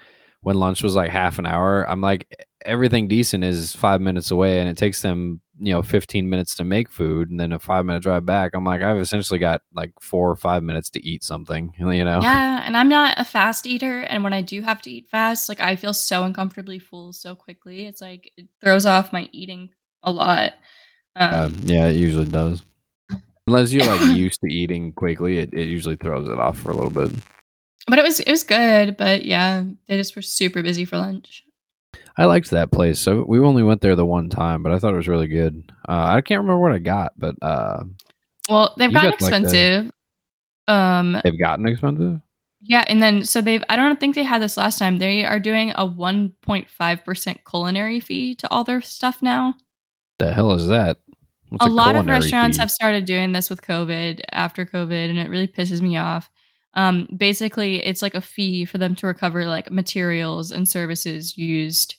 Speaker 1: when lunch was like half an hour, I'm like, everything decent is five minutes away, and it takes them, you know, 15 minutes to make food, and then a five minute drive back. I'm like, I've essentially got like four or five minutes to eat something, [LAUGHS] you know?
Speaker 2: yeah, and I'm not a fast eater and when I do have to eat fast, like I feel so uncomfortably full so quickly. It's like it throws off my eating a lot. Um,
Speaker 1: Um, yeah, it usually does. [LAUGHS] Unless you're like [LAUGHS] used to eating quickly, it, it usually throws it off for a little bit.
Speaker 2: But it was it was good, but yeah, they just were super busy for lunch.
Speaker 1: I liked that place. So we only went there the one time, but I thought it was really good. Uh, I can't remember what I got, but uh,
Speaker 2: Well, they've gotten
Speaker 1: got, like, the-
Speaker 2: expensive. um
Speaker 1: they've gotten expensive.
Speaker 2: yeah, and then so they've I don't think they had this last time. They are doing a 1.5% culinary fee to all their stuff now.
Speaker 1: The hell is that? What's
Speaker 2: a lot of restaurants
Speaker 1: fee?
Speaker 2: have started doing this with COVID after COVID, and it really pisses me off. Um, basically, it's like a fee for them to recover like materials and services used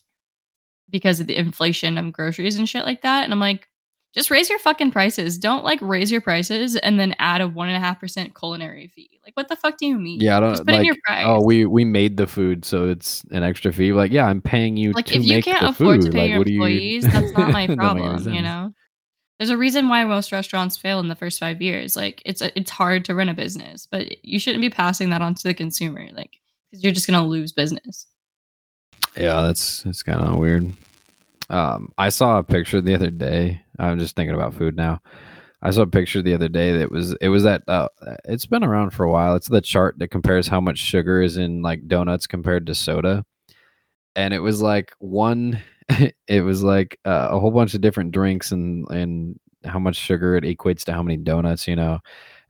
Speaker 2: because of the inflation of groceries and shit like that. And I'm like, just raise your fucking prices. Don't like raise your prices and then add a one and a half percent culinary fee. Like, what the fuck do you mean?
Speaker 1: Yeah, I don't
Speaker 2: just put in your price.
Speaker 1: Oh, we we made the food, so it's an extra fee. Like, yeah, I'm paying you
Speaker 2: like if you can't afford
Speaker 1: food.
Speaker 2: to pay
Speaker 1: like,
Speaker 2: your
Speaker 1: do you?
Speaker 2: employees, that's not my [LAUGHS]
Speaker 1: Doesn't make any
Speaker 2: problem. You know, there's a reason why most restaurants fail in the first five years. Like, it's it's hard to run a business, but you shouldn't be passing that on to the consumer. Like, because you're just gonna lose business.
Speaker 1: Yeah, that's that's kind of weird. Um, I saw a picture the other day. I'm just thinking about food now. I saw a picture the other day that was it was that uh, it's been around for a while. It's the chart that compares how much sugar is in like donuts compared to soda, and it was like one. [LAUGHS] it was like uh, a whole bunch of different drinks and and how much sugar it equates to how many donuts, you know.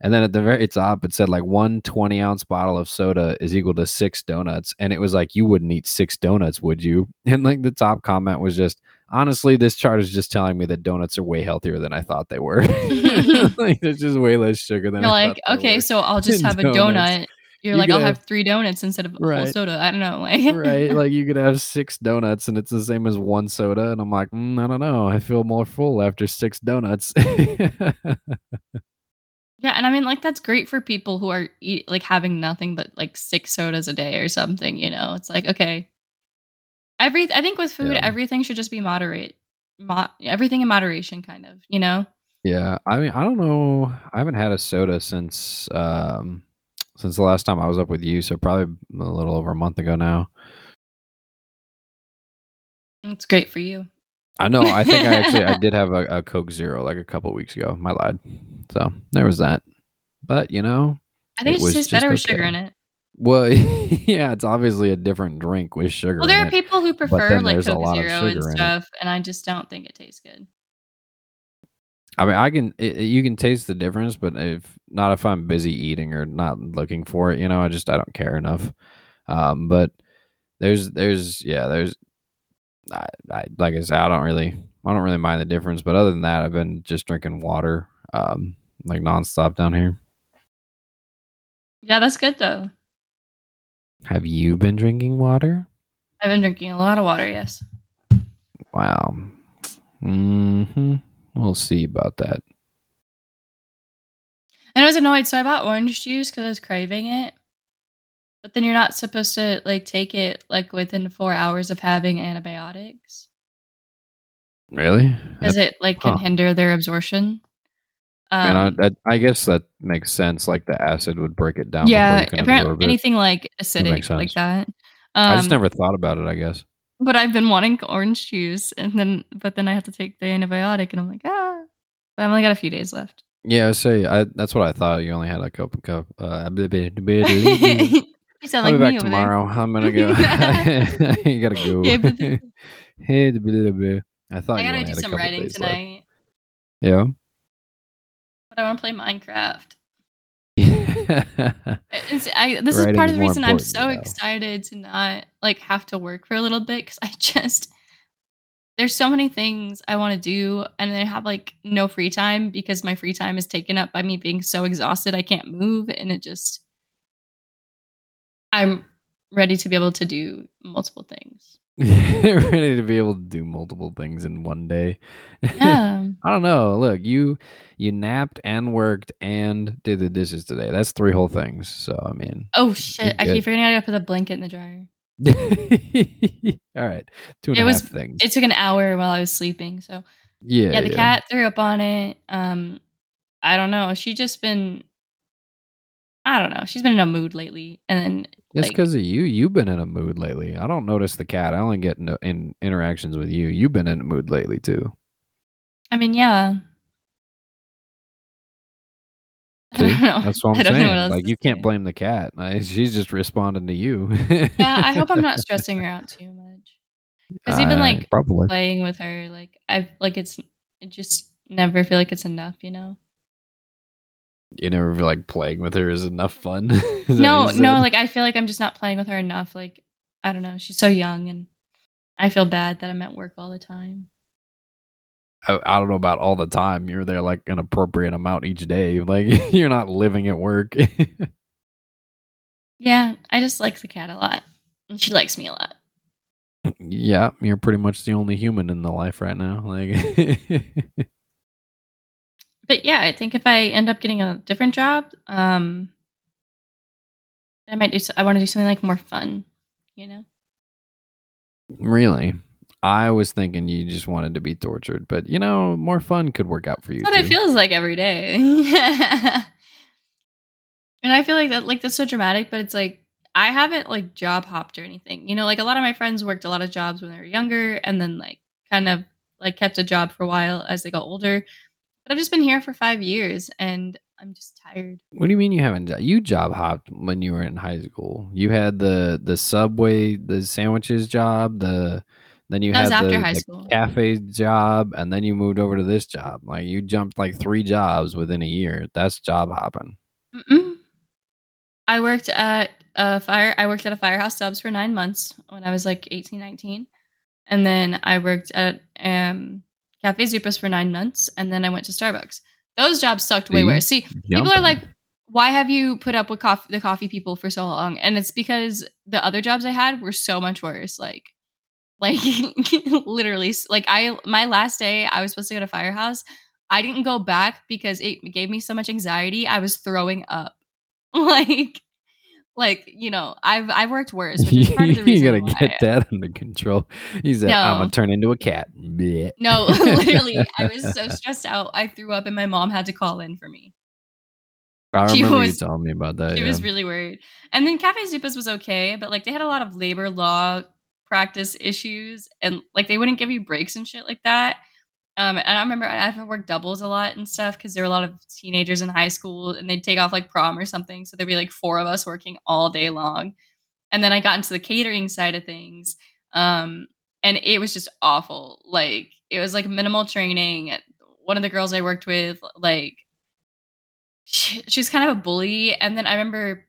Speaker 1: And then at the very top, it said like one 20 ounce bottle of soda is equal to six donuts. And it was like, you wouldn't eat six donuts, would you? [LAUGHS] And like the top comment was just, honestly, this chart is just telling me that donuts are way healthier than I thought they were. [LAUGHS] like there's just way less sugar than
Speaker 2: You're
Speaker 1: I
Speaker 2: like, okay,
Speaker 1: were.
Speaker 2: so I'll just have a donut. You're
Speaker 1: You
Speaker 2: like, I'll have
Speaker 1: have-
Speaker 2: three donuts instead of a whole
Speaker 1: Right.
Speaker 2: soda. I don't know. Like, [LAUGHS]
Speaker 1: right? Like you could have six donuts and it's the same as one soda. And I'm like, mm, I don't know. I feel more full after six donuts. [LAUGHS]
Speaker 2: Yeah, and I mean, like that's great for people who are eat, like having nothing but like six sodas a day or something. You know, it's like okay, every I think with food,
Speaker 1: Yeah.
Speaker 2: everything should just be moderate, mo- everything in moderation, kind of. You know,
Speaker 1: Yeah, I mean, I don't know. I haven't had a soda since um since the last time I was up with you, so probably a little over a month ago now.
Speaker 2: it's great for you.
Speaker 1: I know. I think I actually I [LAUGHS] did have a, a Coke Zero like a couple weeks ago. My lied. So there was that. But you know,
Speaker 2: I think
Speaker 1: It
Speaker 2: it,
Speaker 1: was
Speaker 2: just better with sugar in it.
Speaker 1: well, [LAUGHS] yeah, it's obviously a different drink with sugar.
Speaker 2: Well, there are
Speaker 1: it.
Speaker 2: people who prefer like Coke Zero and
Speaker 1: sugar in it.
Speaker 2: stuff, and I just don't think it tastes good.
Speaker 1: I mean, I can it, you can taste the difference, but if not if I'm busy eating or not looking for it, you know, I just I don't care enough. Um, but there's there's yeah, there's I, I like I said, I don't really I don't really mind the difference, but other than that, I've been just drinking water um like nonstop down here.
Speaker 2: Yeah, that's good though.
Speaker 1: Have you been drinking water?
Speaker 2: I've been drinking a lot of water. Yes.
Speaker 1: Wow. hmm We'll see about that.
Speaker 2: And I was annoyed, so I bought orange juice because I was craving it. But then you're not supposed to like take it like within four hours of having antibiotics
Speaker 1: Really?
Speaker 2: because it like can
Speaker 1: Huh.
Speaker 2: hinder their absorption.
Speaker 1: And I,
Speaker 2: Um,
Speaker 1: I guess that makes sense. Like the acid would break it down.
Speaker 2: yeah, apparently anything like acidic like that.
Speaker 1: I just
Speaker 2: Um,
Speaker 1: never thought about it. I guess.
Speaker 2: But I've been wanting orange juice, and then but then I have to take the antibiotic, and I'm like ah. But I've only got a few days left.
Speaker 1: Yeah, I say I. That's what I thought. You only had a couple cup. Uh, blah, blah, blah, blah, blah.
Speaker 2: you sound
Speaker 1: I'll
Speaker 2: like
Speaker 1: be
Speaker 2: me
Speaker 1: back
Speaker 2: over there.
Speaker 1: tomorrow. I'm gonna go. [LAUGHS] [LAUGHS] you gotta go. [LAUGHS]
Speaker 2: Yeah, but the-
Speaker 1: hey. I thought
Speaker 2: I
Speaker 1: you
Speaker 2: gotta do some writing
Speaker 1: days left.
Speaker 2: tonight,
Speaker 1: Yeah.
Speaker 2: but I want to play Minecraft. [LAUGHS]
Speaker 1: Yeah.
Speaker 2: I, this is part of the reason I'm so
Speaker 1: though.
Speaker 2: excited to not like have to work for a little bit because I [LAUGHS] just there's so many things I want to do and I have like no free time because my free time is taken up by me being so exhausted I can't move and it just I'm ready to be able to do multiple things. [LAUGHS]
Speaker 1: Ready to be able to do multiple things in one day.
Speaker 2: Yeah. [LAUGHS]
Speaker 1: I don't know. Look, you you napped and worked and did the dishes today. That's three whole things. So I mean,
Speaker 2: oh shit! I keep forgetting I gotta put the blanket in the dryer. [LAUGHS]
Speaker 1: all right, two and
Speaker 2: It
Speaker 1: a half
Speaker 2: was-
Speaker 1: things.
Speaker 2: It took an hour while I was sleeping, so
Speaker 1: yeah,
Speaker 2: yeah, the cat threw up on it. Um, I don't know. She just been, I don't know. She's been in a mood lately, and then
Speaker 1: It's
Speaker 2: like,
Speaker 1: because of you. You've been in a mood lately. I don't notice the cat. I only get in, in interactions with you. You've been in a mood lately too.
Speaker 2: I mean, yeah. I
Speaker 1: See?
Speaker 2: don't know.
Speaker 1: That's what [LAUGHS]
Speaker 2: I
Speaker 1: I'm
Speaker 2: know what
Speaker 1: saying. Like you can't blame the cat. [LAUGHS] I, she's just responding to you.
Speaker 2: Yeah, I hope I'm not [LAUGHS] stressing her out too much. Because even like
Speaker 1: probably.
Speaker 2: playing with her, like I've like it's it just never feel like it's enough, you know.
Speaker 1: You know, like playing with her is enough fun. [LAUGHS] Is
Speaker 2: No, no, like I feel like I'm just not playing with her enough. Like I don't know, she's so young, and I feel bad that I'm at work all the time.
Speaker 1: I, I don't know about all the time. You're there like an appropriate amount each day. [LAUGHS] Like you're not living at work. [LAUGHS]
Speaker 2: Yeah, I just like the cat a lot, and she likes me a lot.
Speaker 1: Yeah, you're pretty much the only human in the life right now. Like,
Speaker 2: But yeah, I think if I end up getting a different job, um, I might do. So- I want to do something like more fun, you know.
Speaker 1: really, I was thinking you just wanted to be tortured, but you know, more fun could work out for you
Speaker 2: That's what
Speaker 1: too.
Speaker 2: it feels like every day. [LAUGHS] and I feel like that, like that's so dramatic, but it's like I haven't like job hopped or anything. You know, like a lot of my friends worked a lot of jobs when they were younger, and then like kind of like kept a job for a while as they got older. But I've just been here for five years, and I'm just tired.
Speaker 1: What do you mean you haven't? You job hopped when you were in high school. You had the the subway, the sandwiches job, the then you
Speaker 2: That
Speaker 1: had the, the cafe job, and then you moved over to this job. Like you jumped like three jobs within a year. That's job hopping.
Speaker 2: Mm-mm. I worked at a fire. I worked at a firehouse subs for nine months when I was like 18, 19. and then I worked at um Cafe Zupas for nine months, and then I went to Starbucks. Those jobs sucked way worse. See, people are like, "Why have you put up with coffee, the coffee people for so long?" And it's because the other jobs I had were so much worse. Like, [LAUGHS] like literally, like I my last day, I was supposed to go to Firehouse. I didn't go back because it gave me so much anxiety. I was throwing up. [LAUGHS] Like, like you know, I've I've worked worse, which is [LAUGHS] part of the
Speaker 1: you gotta
Speaker 2: why.
Speaker 1: get that under control. He said, "I'm gonna turn into a cat."
Speaker 2: No, [LAUGHS] literally, I was so [LAUGHS] stressed out. I threw up, and my mom had to call in for me.
Speaker 1: I
Speaker 2: She
Speaker 1: remember you
Speaker 2: was-
Speaker 1: telling me about that.
Speaker 2: She
Speaker 1: yeah.
Speaker 2: was really worried. And then Cafe Zupas was okay, but like they had a lot of labor law practice issues, and like they wouldn't give you breaks and shit like that. Um, and I remember I had worked doubles a lot and stuff because there were a lot of teenagers in high school, and they'd take off like prom or something, so there'd be like four of us working all day long. And then I got into the catering side of things, um, and it was just awful. Like it was like minimal training. One of the girls I worked with, like she, she was kind of a bully. And then I remember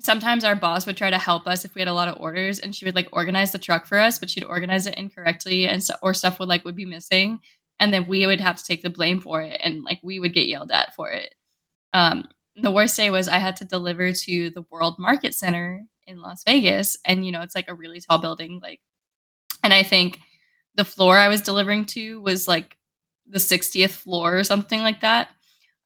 Speaker 2: sometimes our boss would try to help us if we had a lot of orders, and she would like organize the truck for us, but she'd organize it incorrectly, and so or stuff would like would be missing, and then we would have to take the blame for it, and like we would get yelled at for it. Um, the worst day was I had to deliver to the World Market Center in Las Vegas, and you know it's like a really tall building, like, and I think the floor I was delivering to was like the 60th floor or something like that.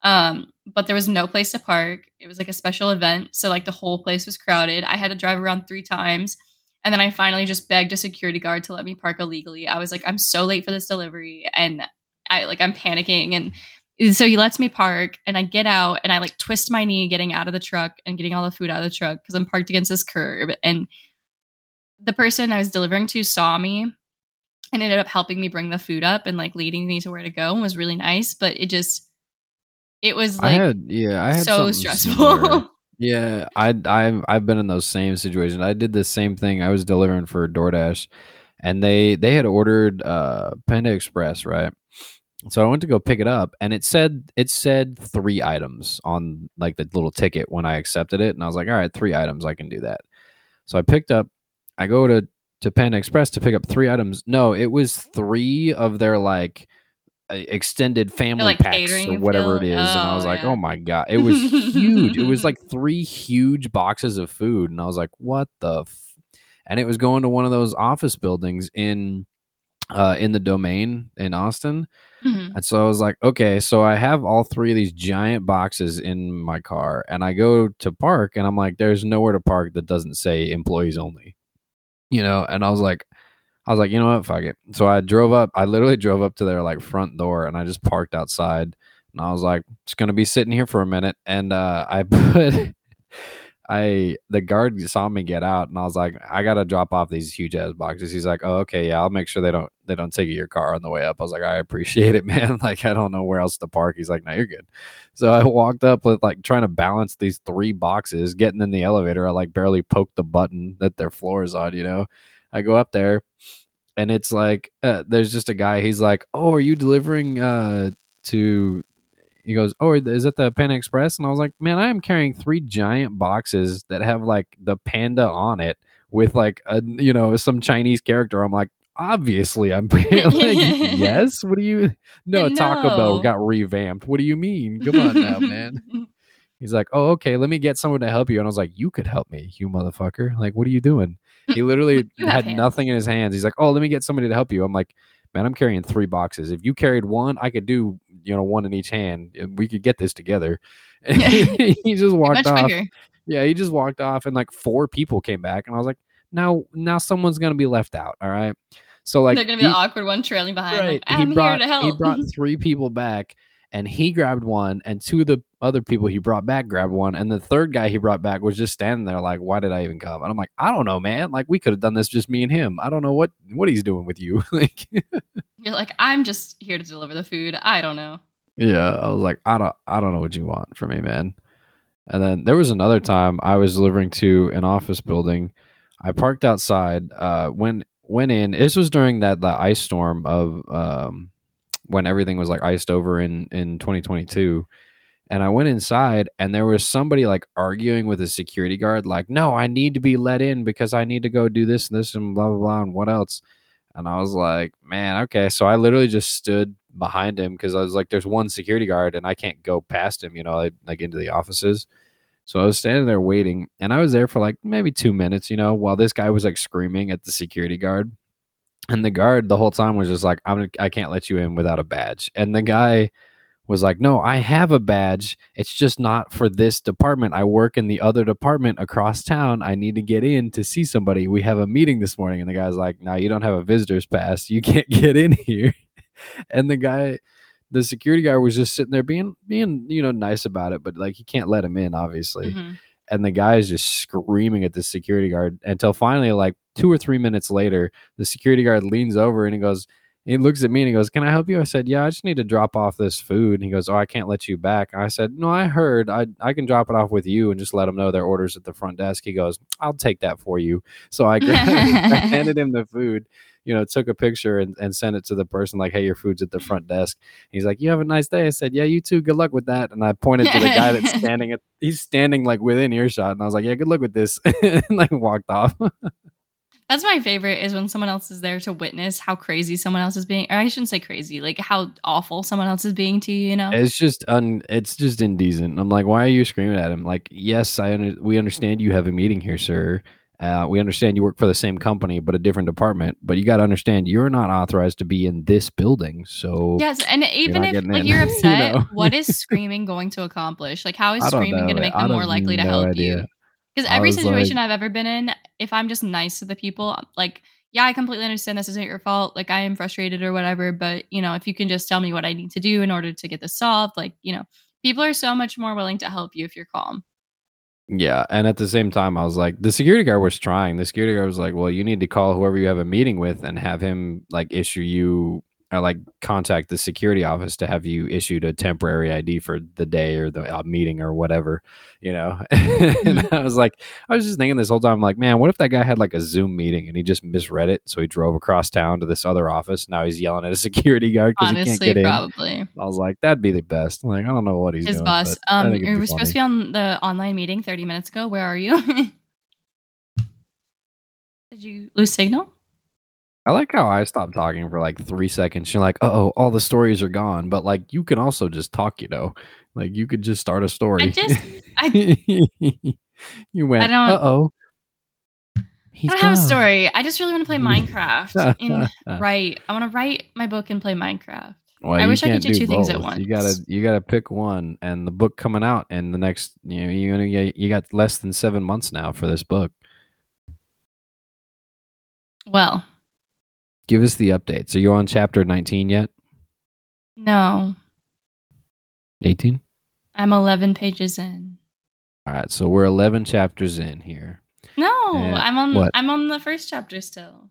Speaker 2: Um, but there was no place to park. It was like a special event, so like the whole place was crowded. I had to drive around three times, and then I finally just begged a security guard to let me park illegally. I was like, I'm so late for this delivery, and I like I'm panicking, and so he lets me park, and I get out, and I like twist my knee getting out of the truck and getting all the food out of the truck because I'm parked against this curb, and the person I was delivering to saw me and ended up helping me bring the food up and like leading me to where to go and was really nice. But it just, it was
Speaker 1: I
Speaker 2: like
Speaker 1: had yeah, I had
Speaker 2: so stressful.
Speaker 1: Yeah, I I've I've been in those same situations. I did the same thing. I was delivering for DoorDash, and they they had ordered uh Panda Express, right? So I went to go pick it up, and it said it said three items on like the little ticket when I accepted it, and I was like, all right, three items, I can do that. So I picked up. I go to to Panda Express to pick up three items. No, it was three of their like extended family
Speaker 2: like,
Speaker 1: packs or whatever it is, and I
Speaker 2: Oh,
Speaker 1: was like,
Speaker 2: yeah.
Speaker 1: oh my god, it was huge. it was [LAUGHS] like three huge boxes of food, and I was like, what the. F-? And it was going to one of those office buildings in uh in the domain in Austin.
Speaker 2: Mhm.
Speaker 1: And so I was like, okay, so I have all three of these giant boxes in my car, and I go to park, and I'm like, there's nowhere to park that doesn't say employees only, you know. And I was like, I was like, you know what, fuck it. So I drove up. I literally drove up to their like front door, and I just parked outside. And I was like, just gonna be sitting here for a minute, and uh, I [LAUGHS] put. I the guard saw me get out and I was like, I gotta drop off these huge ass boxes. He's like, Oh, okay, yeah, I'll make sure they don't they don't take your car on the way up. I was like, I appreciate it, [LAUGHS] man. Like I don't know where else to park. He's like, No, you're good. So I walked up with like trying to balance these three boxes, getting in the elevator. I like barely poked the button that their floor is on, you know. I go up there and it's like uh, there's just a guy, he's like, Oh, are you delivering uh to he goes, "Oh, is it the Panda Express?" And I was like, "Man, I am carrying three giant boxes that have like the panda on it with like a you know some Chinese character." I'm like, "Obviously, I'm [LAUGHS] like, yes. What do you? No, [LAUGHS] Taco Bell got revamped. What do you mean? Come on now, man." [LAUGHS] He's like, "Oh, okay, let me get someone to help you." And I was like, "You could help me, you motherfucker! Like, what are you doing?" He literally [LAUGHS] had
Speaker 2: hands.
Speaker 1: nothing in his hands. He's like, "Oh, let me get somebody to help you." I'm like, "Man, I'm carrying three boxes. If you carried one, I could do, you know, one in each hand. and We could get this together." [LAUGHS] And he, just walked off.
Speaker 2: bigger.
Speaker 1: Yeah, he just walked off, and like four people came back, and I was like, "Now, now someone's gonna be left out." All right. So like,
Speaker 2: They're gonna be
Speaker 1: he-
Speaker 2: the awkward one trailing behind. Like,
Speaker 1: right.
Speaker 2: I'm
Speaker 1: he brought
Speaker 2: here to help.
Speaker 1: he brought three people back, and he grabbed one, and two of the other people he brought back grabbed one, and the third guy he brought back was just standing there like, "Why did I even come?" And I'm like, "I don't know, man. Like, we could have done this just me and him. I don't know what what he's doing with you." [LAUGHS] like,
Speaker 2: You're like, I'm just here to deliver the food. I don't know.
Speaker 1: yeah, I was like, "I don't I don't know what you want from me, man." And then there was another time I was delivering to an office building. I parked outside. Uh, when went in. This was during that the ice storm of um, when everything was like iced over in in 2022. And I went inside, and there was somebody like arguing with a security guard, like, "No, I need to be let in because I need to go do this and this and blah blah blah and what else." And I was like, "Man, okay." So I literally just stood behind him because I was like, "There's one security guard, and I can't go past him, you know, like, into the offices." So I was standing there waiting, and I was there for like maybe two minutes, you know, while this guy was like screaming at the security guard. And the guard the whole time was just like, "I'm I can't let you in without a badge." And the guy was like, "No, I have a badge. It's just not for this department. I work in the other department across town. I need to get in to see somebody. We have a meeting this morning." And the guy's like, "No, you don't have a visitor's pass. You [LAUGHS] can't get in here." And the guy the security guard was just sitting there being being, you know, nice about it, but like he can't let him in obviously
Speaker 2: Mhm.
Speaker 1: and the guy is just screaming at the security guard until finally like two or three minutes later the security guard leans over and he goes he looks at me and he goes can i help you? I said yeah i just need to drop off this food. And he goes oh i can't let you back. I said no i heard. I, I can drop it off with you and just let them know their orders at the front desk. He goes i'll take that for you. So i, [LAUGHS] I [LAUGHS] handed him the food you know took a picture and, and sent it to the person like hey your food's at the front desk. He's like you have a nice day. I said yeah you too. Good luck with that. And i pointed to the guy that's [LAUGHS] standing at he's standing like within earshot. And i was like yeah good luck with this. And like walked off
Speaker 2: That's my favorite is when someone else is there to witness how crazy someone else is being. Or I shouldn't say crazy, like how awful someone else is being to you. You know.
Speaker 1: it's just un it's just indecent i'm like why are you screaming at him like yes i under, we understand you have a meeting here sir uh, we understand you work for the same company but a different department but you got to understand you're not authorized to be in this building so
Speaker 2: Yes, and even if like
Speaker 1: in,
Speaker 2: you're [LAUGHS]
Speaker 1: you
Speaker 2: upset,
Speaker 1: know?
Speaker 2: what is screaming going to accomplish? Like, how is screaming going to make them more likely to help
Speaker 1: idea.
Speaker 2: you? Because every situation
Speaker 1: like-
Speaker 2: I've ever been in, if I'm just nice to the people, like, yeah, I completely understand this isn't your fault. Like, I am frustrated or whatever, but you know, if you can just tell me what I need to do in order to get this solved, like, you know, people are so much more willing to help you if you're calm.
Speaker 1: Yeah, and at the same time, I was like, the security guard was trying. The security guard was like, "Well, you need to call whoever you have a meeting with and have him like issue you or like contact the security office to have you issued a temporary ID for the day or the uh, meeting or whatever." You know, [LAUGHS] and I was like, I was just thinking this whole time, like, man, what if that guy had like a Zoom meeting and he just misread it, so he drove across town to this other office. Now he's yelling at a [LAUGHS] security guard because he can't
Speaker 2: Honestly,
Speaker 1: get in.
Speaker 2: probably
Speaker 1: I was like, that'd be the best. Like, I don't know what he's
Speaker 2: his
Speaker 1: doing.
Speaker 2: boss. Um, we were supposed to be on the online meeting 30 minutes ago. Where are you? [LAUGHS] Did you lose signal?
Speaker 1: I like how I stopped talking for like three seconds. You're like, oh, all the stories are gone. But like, you can also just talk, you know, like you could just start a story.
Speaker 2: I just, I, [LAUGHS]
Speaker 1: you went,
Speaker 2: don't-
Speaker 1: uh oh.
Speaker 2: I don't have a story. I just really want to play Minecraft. and [LAUGHS] write. I want to write my book and play Minecraft.
Speaker 1: Well,
Speaker 2: I wish I could do two things at once.
Speaker 1: You gotta, you gotta pick one, and the book coming out, and the next, you know, you gonna get, you got less than seven months now for this book.
Speaker 2: Well,
Speaker 1: Give us the updates. Are you on chapter 19 yet?
Speaker 2: no,
Speaker 1: 18.
Speaker 2: I'm 11 pages in.
Speaker 1: All right, so we're 11 chapters in here.
Speaker 2: No,
Speaker 1: Yeah,
Speaker 2: I'm on.
Speaker 1: what?
Speaker 2: I'm on the first chapter still.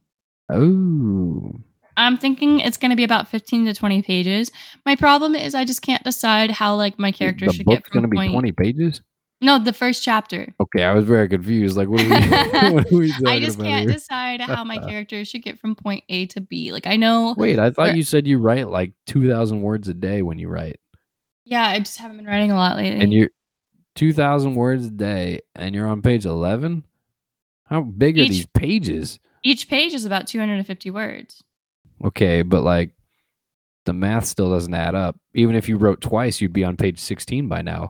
Speaker 1: Oh,
Speaker 2: I'm thinking it's going to be about 15 to 20 pages. My problem is I just can't decide how like my character
Speaker 1: the
Speaker 2: should get
Speaker 1: book's
Speaker 2: from
Speaker 1: gonna be 20 pages.
Speaker 2: No, the first chapter.
Speaker 1: Okay, I was very confused. Like, what are we? [LAUGHS] [LAUGHS] what are we
Speaker 2: I just can't
Speaker 1: here?
Speaker 2: decide how my [LAUGHS] character should get from point A to B. Like I know,
Speaker 1: Wait, I thought
Speaker 2: Where-
Speaker 1: you said you write like two thousand words a day when you write,
Speaker 2: yeah, I just haven't been writing a lot lately.
Speaker 1: and you're two thousand words a day, and you're on page eleven. How big are these pages?
Speaker 2: Each page is about 250 words.
Speaker 1: Okay, but like the math still doesn't add up. Even if you wrote twice, you'd be on page sixteen by now.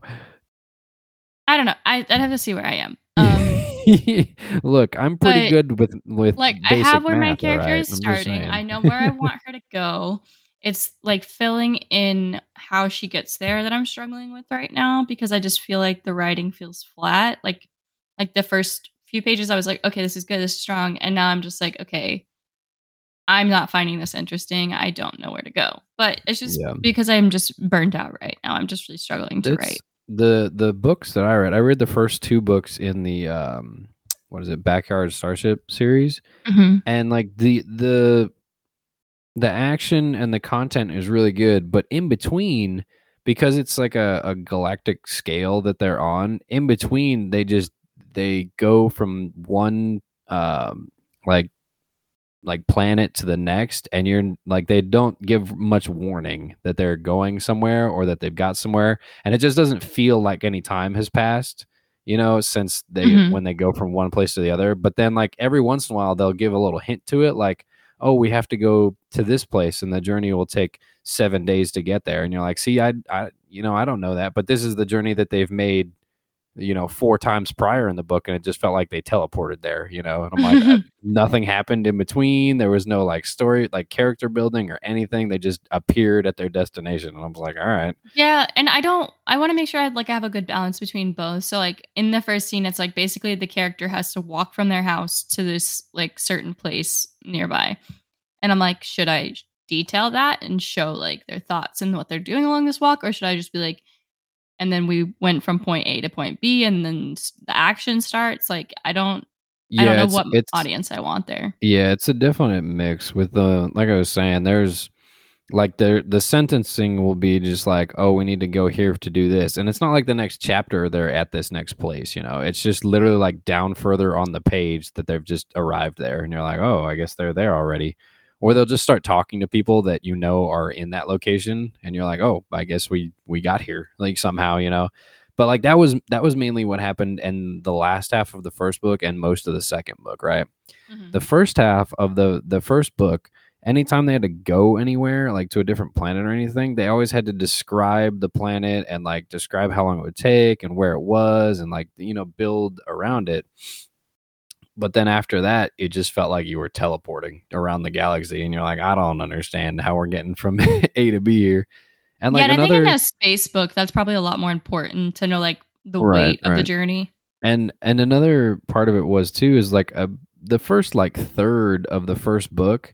Speaker 2: I don't know. I, I'd have to see where I am. [LAUGHS] Um,
Speaker 1: Look, I'm pretty good with with
Speaker 2: like I have where my character
Speaker 1: alright?
Speaker 2: is starting. I know where I [LAUGHS] want her to go. It's like filling in how she gets there that I'm struggling with right now because I just feel like the writing feels flat. Like like the first few pages I was like, okay, this is good, this is strong. And now I'm just like, okay, I'm not finding this interesting. I don't know where to go. But it's just
Speaker 1: Yeah.
Speaker 2: because I'm just burned out right now. I'm just really struggling to
Speaker 1: It's
Speaker 2: write.
Speaker 1: The the books that I read. I read the first two books in the um what is it, Backyard Starship series,
Speaker 2: Mhm.
Speaker 1: and like the the the action and the content is really good, but in between, because it's like a, a galactic scale that they're on, in between they just they go from one um like like planet to the next and you're like they don't give much warning that they're going somewhere or that they've got somewhere and it just doesn't feel like any time has passed you know since they
Speaker 2: Mhm.
Speaker 1: when they go from one place to the other but then like every once in a while they'll give a little hint to it like oh we have to go to this place and the journey will take seven days to get there and you're like see i i you know i don't know that but this is the journey that they've made you know four times prior in the book and it just felt like they teleported there you know and i'm like [LAUGHS] uh, nothing happened in between there was no like story like character building or anything they just appeared at their destination and i was like all right
Speaker 2: Yeah, and I don't I want to make sure I like I have a good balance between both. So like in the first scene it's like basically the character has to walk from their house to this like certain place nearby. And I'm like, should I detail that and show like their thoughts and what they're doing along this walk or should I just be like and then we went from point A to point B and then the action starts like I don't I don't know
Speaker 1: it's,
Speaker 2: what
Speaker 1: it's
Speaker 2: audience I want there.
Speaker 1: yeah it's a definite mix with the like i was saying there's like the the sentencing will be just like oh we need to go here to do this and it's not like the next chapter they're at this next place you know it's just literally like down further on the page that they've just arrived there and you're like oh i guess they're there already or they'll just start talking to people that you know are in that location and you're like oh i guess we we got here like somehow you know? But like that was that was mainly what happened in the last half of the first book and most of the second book right?
Speaker 2: Mhm.
Speaker 1: the first half of the the first book anytime they had to go anywhere like to a different planet or anything they always had to describe the planet and like describe how long it would take and where it was and like you know build around it but then after that it just felt like you were teleporting around the galaxy and you're like i don't understand how we're getting from [LAUGHS] a to b here. And like
Speaker 2: yeah, and I
Speaker 1: another
Speaker 2: think in a space book that's probably a lot more important to know like the
Speaker 1: Right,
Speaker 2: weight of the journey.
Speaker 1: and and another part of it was too is like a, the first like third of the first book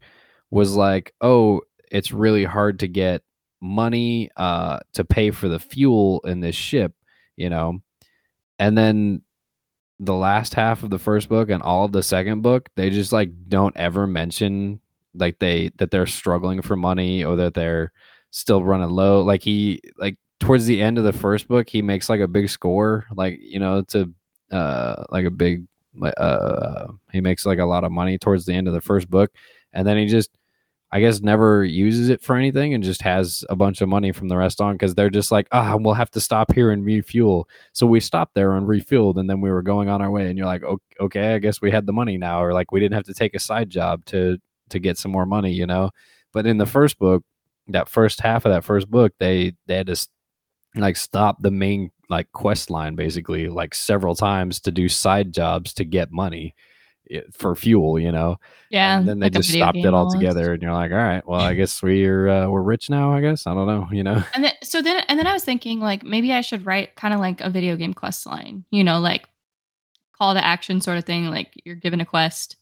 Speaker 1: was like oh it's really hard to get money uh to pay for the fuel in this ship you know? And then the last half of the first book and all of the second book they just like don't ever mention like they that they're struggling for money or that they're still running low. Like he like towards the end of the first book he makes like a big score like you know to uh like a big uh he makes like a lot of money towards the end of the first book. And then he just i guess never uses it for anything and just has a bunch of money from the rest on because they're just like ah we'll have to stop here and refuel. So we stopped there and refueled and then we were going on our way and you're like okay i guess we had the money now or like we didn't have to take a side job to to get some more money you know? But in the first book that first half of that first book they they had to like stop the main like quest line basically like several times to do side jobs to get money eh, for fuel you know
Speaker 2: Yeah.
Speaker 1: and then they
Speaker 2: like
Speaker 1: just stopped it all together and you're like all right well i [LAUGHS] guess we're uh, we're rich now i guess i don't know you know
Speaker 2: And then so then and then I was thinking like maybe I should write kind of like a video game quest line, you know, like call to action sort of thing. Like you're given a quest,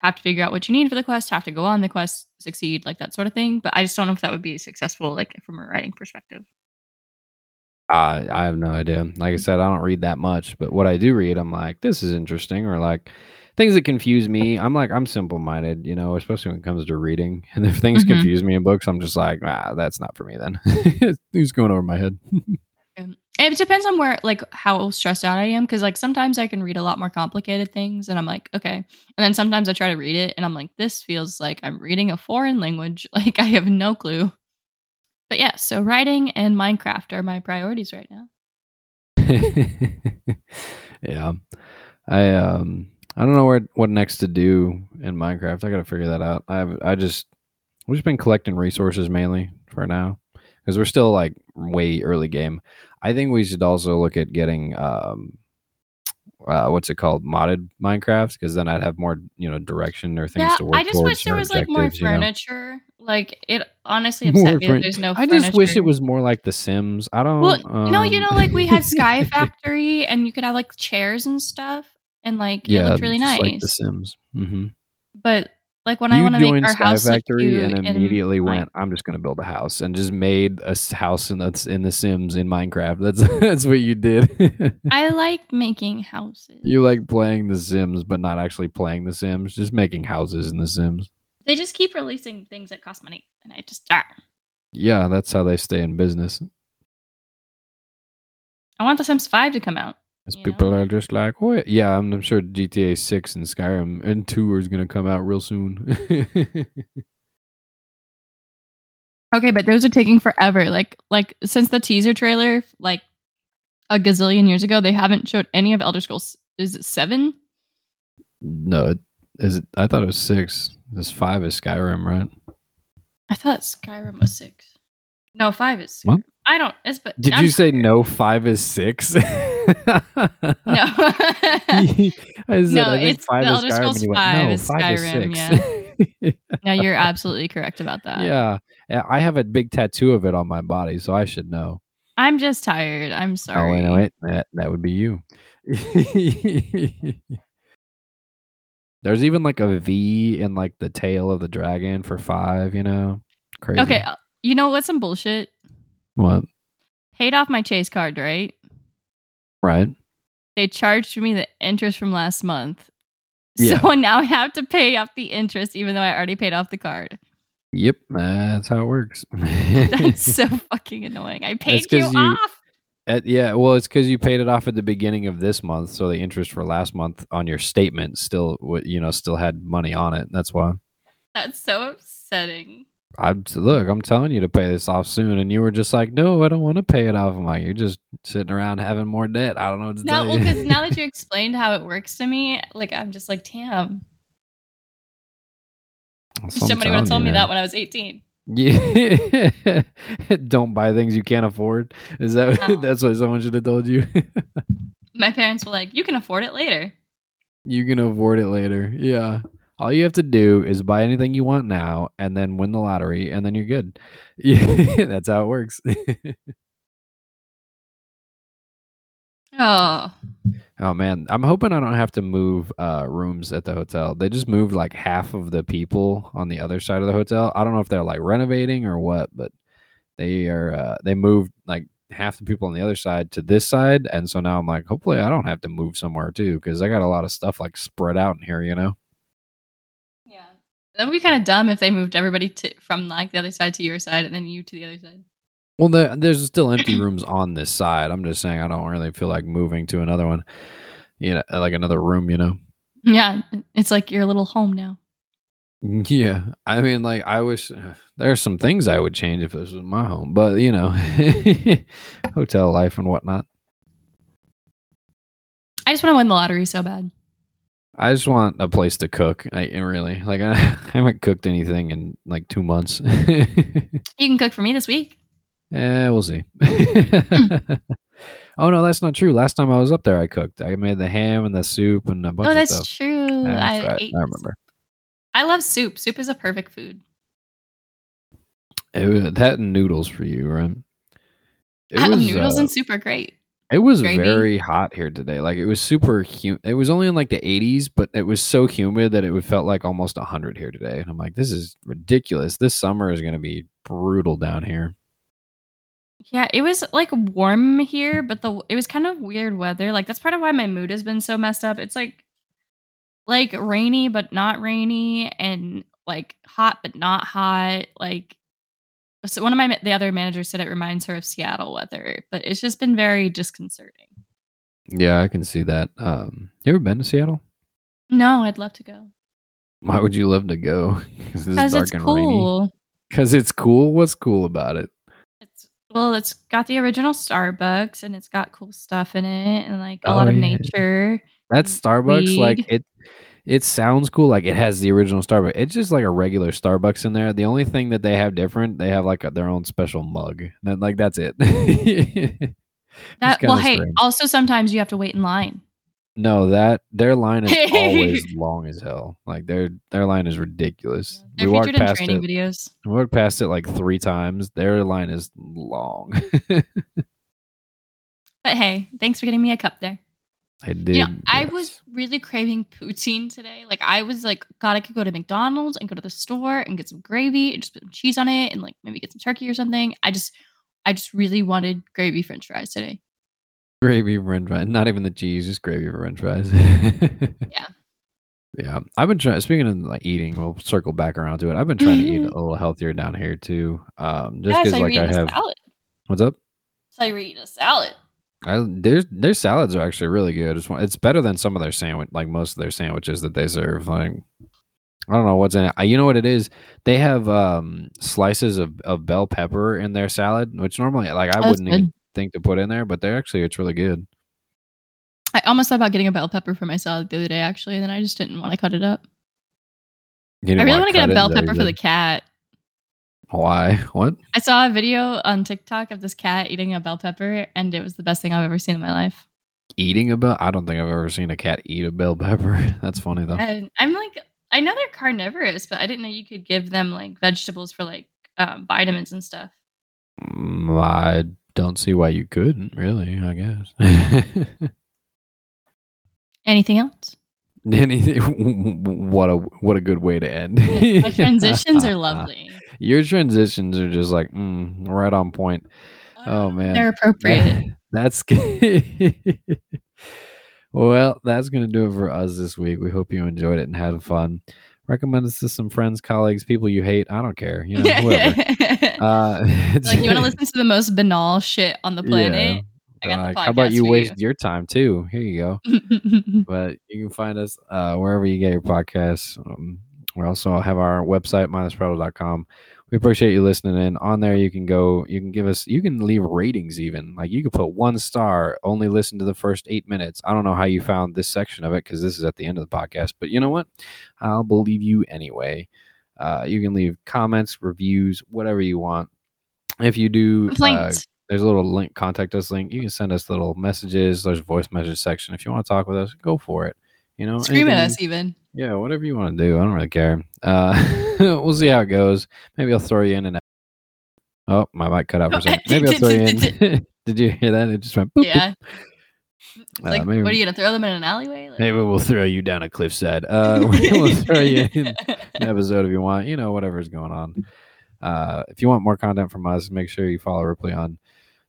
Speaker 2: have to figure out what you need for the quest, have to go on the quest, succeed, like that sort of thing. But I just don't know if that would be successful, like from a writing perspective.
Speaker 1: I I have no idea. Like I said, I don't read that much, but what I do read, I'm like, this is interesting, or like things that confuse me. I'm like, I'm simple minded, you know, especially when it comes to reading. [LAUGHS] And if things
Speaker 2: Mhm.
Speaker 1: confuse me in books, I'm just like, ah, that's not for me then. [LAUGHS] Who's going over my head? [LAUGHS]
Speaker 2: Um, It depends on where, like, how stressed out I am. Cause, like, sometimes I can read a lot more complicated things and I'm like, okay. And then sometimes I try to read it and I'm like, this feels like I'm reading a foreign language. Like, I have no clue. But yeah, so writing and Minecraft are my priorities right now. [LAUGHS]
Speaker 1: yeah. I um I don't know where what next to do in Minecraft. I gotta figure that out. I've I just we've just been collecting resources mainly for now. because we're still like way early game. I think we should also look at getting um, uh, what's it called, modded Minecraft, because then I'd have more you know direction or things
Speaker 2: Yeah,
Speaker 1: to work
Speaker 2: I just
Speaker 1: towards.
Speaker 2: wish there was like more
Speaker 1: objectives, you know?
Speaker 2: furniture. Like it honestly
Speaker 1: More
Speaker 2: upset me that
Speaker 1: furn-
Speaker 2: there's no
Speaker 1: I just wish it was more like The Sims. I don't.
Speaker 2: Well, no, you
Speaker 1: um,
Speaker 2: know, like we had [LAUGHS] Sky Factory and you could have like chairs and stuff and like it
Speaker 1: yeah,
Speaker 2: looked really nice.
Speaker 1: like The Sims. hmm
Speaker 2: but like when I
Speaker 1: you
Speaker 2: want to make our
Speaker 1: Sky
Speaker 2: house
Speaker 1: Factory and immediately
Speaker 2: like-
Speaker 1: went, "I'm just going to build a house," and just made a house in that's in The Sims in Minecraft. That's [LAUGHS] that's what you did.
Speaker 2: I [LAUGHS] like making houses.
Speaker 1: you like playing The Sims, but not actually playing The Sims, just making houses in The Sims.
Speaker 2: They just keep releasing things that cost money, and I just ah.
Speaker 1: Yeah, that's how they stay in business.
Speaker 2: I want The Sims Five to come out.
Speaker 1: As people
Speaker 2: know?
Speaker 1: are just like, oh yeah, I'm, I'm sure GTA Six and Skyrim and Two is gonna come out real soon. [LAUGHS]
Speaker 2: Okay, but those are taking forever. Like like since the teaser trailer, like a gazillion years ago, they haven't showed any of Elder Scrolls. Is it seven?
Speaker 1: no, it- is it? I thought it was six. This five is Skyrim, right?
Speaker 2: I thought Skyrim was six. No, five is. Six.
Speaker 1: What?
Speaker 2: I don't. It's but
Speaker 1: Did
Speaker 2: I'm
Speaker 1: you say
Speaker 2: scared.
Speaker 1: no? Five is six. [LAUGHS]
Speaker 2: No. [LAUGHS]
Speaker 1: I said,
Speaker 2: No,
Speaker 1: I
Speaker 2: it's
Speaker 1: five
Speaker 2: the Elder
Speaker 1: Skyrim.
Speaker 2: Scrolls
Speaker 1: went,
Speaker 2: five
Speaker 1: no,
Speaker 2: is
Speaker 1: five
Speaker 2: Skyrim,
Speaker 1: six. [LAUGHS]
Speaker 2: no, you're absolutely correct about that.
Speaker 1: yeah, yeah. I have a big tattoo of it on my body, so I should know.
Speaker 2: I'm just tired. I'm sorry.
Speaker 1: Oh,
Speaker 2: sorry.
Speaker 1: wait, no, wait. That that would be you. [LAUGHS] There's even like a V in like the tail of the dragon for five. You know, crazy.
Speaker 2: Okay, uh, you know what's some bullshit?
Speaker 1: What?
Speaker 2: Paid off my Chase card, right?
Speaker 1: Right.
Speaker 2: They charged me the interest from last month.
Speaker 1: Yeah.
Speaker 2: So [LAUGHS] now I have to pay off the interest, even though I already paid off the card.
Speaker 1: Yep. That's how it works. [LAUGHS]
Speaker 2: That's [LAUGHS] so fucking annoying. I paid you,
Speaker 1: you-
Speaker 2: off.
Speaker 1: At- yeah, well, it's because you paid it off at the beginning of this month, so the interest for last month on your statement still, you know, still had money on it. That's why.
Speaker 2: That's so upsetting.
Speaker 1: I'm look. I'm telling you to pay this off soon, and you were just like, "No, I don't want to pay it off." I'm like, "You're just sitting around having more debt." I don't know what to
Speaker 2: Now, well, because now that [LAUGHS] you explained how it works to me, like I'm just like, damn. Somebody would have told me that when I was 18.
Speaker 1: Yeah. [LAUGHS] don't buy things you can't afford. Is that
Speaker 2: No. [LAUGHS]
Speaker 1: that's what someone should have told you?
Speaker 2: My parents were like, you can afford it later.
Speaker 1: you can afford it later. Yeah. All you have to do is buy anything you want now and then win the lottery and then you're good. [LAUGHS] That's how it works. [LAUGHS]
Speaker 2: Oh,
Speaker 1: oh man, I'm hoping I don't have to move uh rooms at the hotel. They just moved like half of the people on the other side of the hotel. I don't know if they're like renovating or what, but they are uh they moved like half the people on the other side to this side and so now I'm like hopefully I don't have to move somewhere too cuz I got a lot of stuff like spread out in here, you know.
Speaker 2: That would be kind of dumb if they moved everybody to from like the other side to your side and then you to the other side.
Speaker 1: Well, the, there's still empty rooms on this side. I'm just saying I don't really feel like moving to another one. You know, uh, like another room, you know.
Speaker 2: Yeah, it's like your little home now.
Speaker 1: Mm, yeah. I mean, like I wish uh, there's some things I would change if this was my home, but you know, [LAUGHS] hotel life and whatnot.
Speaker 2: I just want to win the lottery so bad.
Speaker 1: I just want a place to cook. I really like. [LAUGHS] I, haven't cooked anything in like two months. [LAUGHS]
Speaker 2: You can cook for me this week.
Speaker 1: Eh, we'll see. [LAUGHS] oh no, that's not true. Last time I was up there, I cooked. I made the ham and the soup and a bunch
Speaker 2: oh,
Speaker 1: of
Speaker 2: that's
Speaker 1: stuff.
Speaker 2: true.
Speaker 1: That's
Speaker 2: I
Speaker 1: right.
Speaker 2: ate.
Speaker 1: I remember.
Speaker 2: I love soup. Soup is a perfect food.
Speaker 1: It was, that and noodles for you, right? It was
Speaker 2: Noodles
Speaker 1: uh,
Speaker 2: and soup are great.
Speaker 1: It was
Speaker 2: gravy.
Speaker 1: very hot here today. Like it was super humid. It was only in like the 80s, but it was so humid that it would felt like almost 100 here today. And I'm like, this is ridiculous. This summer is going to be brutal down here.
Speaker 2: Yeah, it was like warm here, but the it was kind of weird weather. Like that's part of why my mood has been so messed up. It's like like rainy but not rainy and like hot but not hot. Like so one of my the other managers said it reminds her of Seattle weather, but it's just been very disconcerting.
Speaker 1: Yeah, I can see that. Um, you ever been to Seattle?
Speaker 2: No, I'd love to go.
Speaker 1: Why would you love to go? [LAUGHS] Because
Speaker 2: it's cool.
Speaker 1: Because it's cool. What's cool about it?
Speaker 2: It's well, it's got the original Starbucks and it's got cool stuff in it and like a
Speaker 1: Oh,
Speaker 2: lot of
Speaker 1: yeah.
Speaker 2: nature.
Speaker 1: That's Starbucks. Like it. It sounds cool. Like it has the original Starbucks. It's just like a regular Starbucks in there. The only thing that they have different, they have like a, their own special mug. That like that's it. [LAUGHS]
Speaker 2: That well, hey,
Speaker 1: strange.
Speaker 2: also sometimes you have to wait in line.
Speaker 1: no, that their line is always [LAUGHS] long as hell. Like their their line is ridiculous.
Speaker 2: They're
Speaker 1: we walked past
Speaker 2: training
Speaker 1: it.
Speaker 2: videos.
Speaker 1: We walked past it like three times. Their line is long. [LAUGHS]
Speaker 2: But hey, thanks for getting me a cup there.
Speaker 1: I did.
Speaker 2: You know, I was really craving poutine today. Like I was like, God, I could go to McDonald's and go to the store and get some gravy and just put some cheese on it and like maybe get some turkey or something. I just I just really wanted gravy French fries today.
Speaker 1: gravy French fries. Not even the cheese, just gravy French fries. [LAUGHS]
Speaker 2: Yeah.
Speaker 1: Yeah, I've been trying. Speaking of like eating, we'll circle back around to it. I've been trying to eat a [LAUGHS] little healthier down here too. Um, just because
Speaker 2: so
Speaker 1: like I have.
Speaker 2: salad.
Speaker 1: What's up?
Speaker 2: So you eat a salad.
Speaker 1: I, their their salads are actually really good. It's, it's better than some of their sandwich, like most of their sandwiches that they serve. Like I don't know what's in it. I, you know what it is? They have um slices of, of bell pepper in their salad, which normally like I
Speaker 2: Oh, that's
Speaker 1: wouldn't even
Speaker 2: good.
Speaker 1: think to put in there, but they're actually it's really good.
Speaker 2: I almost thought about getting a bell pepper for my salad the other day, actually, and then I just didn't want to cut it up. I really
Speaker 1: wanna
Speaker 2: get a bell pepper for the cat.
Speaker 1: Why? What?
Speaker 2: I saw a video on TikTok of this cat eating a bell pepper, and it was the best thing I've ever seen in my life.
Speaker 1: Eating a bell? I don't think I've ever seen a cat eat a bell pepper. [LAUGHS] That's funny though.
Speaker 2: And I'm like, I know they're carnivorous, but I didn't know you could give them like vegetables for like um, vitamins and stuff.
Speaker 1: Mm, I don't see why you couldn't. Really, I guess. [LAUGHS]
Speaker 2: Anything else?
Speaker 1: Anything? [LAUGHS] What a what a good way to end.
Speaker 2: My transitions are lovely.
Speaker 1: Your transitions are just like mm, right on point. Oh, man.
Speaker 2: they're appropriate. [LAUGHS]
Speaker 1: That's good. [LAUGHS] well, that's gonna do it for us this week. We hope you enjoyed it and had fun. Recommend us to some friends, colleagues, people you hate. I don't care. You [LAUGHS] know, whoever. Uh,
Speaker 2: like you want to listen to the most banal shit on the planet? The
Speaker 1: Like, how about you waste your time too? Here you go. but you can find us uh, wherever you get your podcasts. Um, we also have our website, mindlessprattle.com. We appreciate you listening in. On there, you can go, you can give us, you can leave ratings even. Like you could put one star, only listen to the first eight minutes. I don't know how you found this section of it because this is at the end of the podcast, but you know what? I'll believe you anyway. Uh, you can leave comments, reviews, whatever you want. If you do, uh, there's a little link, contact us link. You can send us little messages. There's a voice message section. If you want to talk with us, go for it. You know,
Speaker 2: Scream at us even.
Speaker 1: Yeah, whatever you want to do. I don't really care. Uh, [LAUGHS] we'll see how it goes. Maybe I'll throw you in and out. Oh, my mic cut out for a [LAUGHS] second. Maybe I'll throw you in. [LAUGHS] Did you hear that? It just went. boop, boop.
Speaker 2: Yeah.
Speaker 1: Uh,
Speaker 2: like,
Speaker 1: maybe-
Speaker 2: what are you gonna throw them in an alleyway? Like,
Speaker 1: Maybe we'll throw you down a cliffside. Uh, we'll throw you in an episode if you want. You know, whatever's going on. Uh, if you want more content from us, make sure you follow Ripley on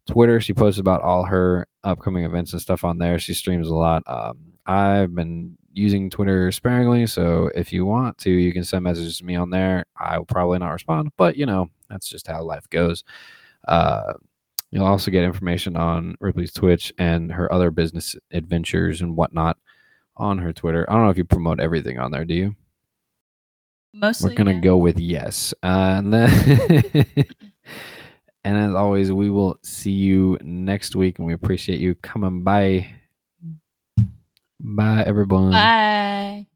Speaker 1: Twitter. She posts about all her upcoming events and stuff on there. She streams a lot. Um, I've been using Twitter sparingly, so if you want to, you can send messages to me on there. I will probably not respond, but you know, that's just how life goes. Uh, you'll also get information on Ripley's Twitch and her other business adventures and whatnot on her Twitter. I don't know if you promote everything on there, do you?
Speaker 2: Mostly.
Speaker 1: We're gonna
Speaker 2: yeah.
Speaker 1: go with yes. Uh, and then, [LAUGHS] and as always, we will see you next week, and we appreciate you coming by. Bye, everyone.
Speaker 2: Bye.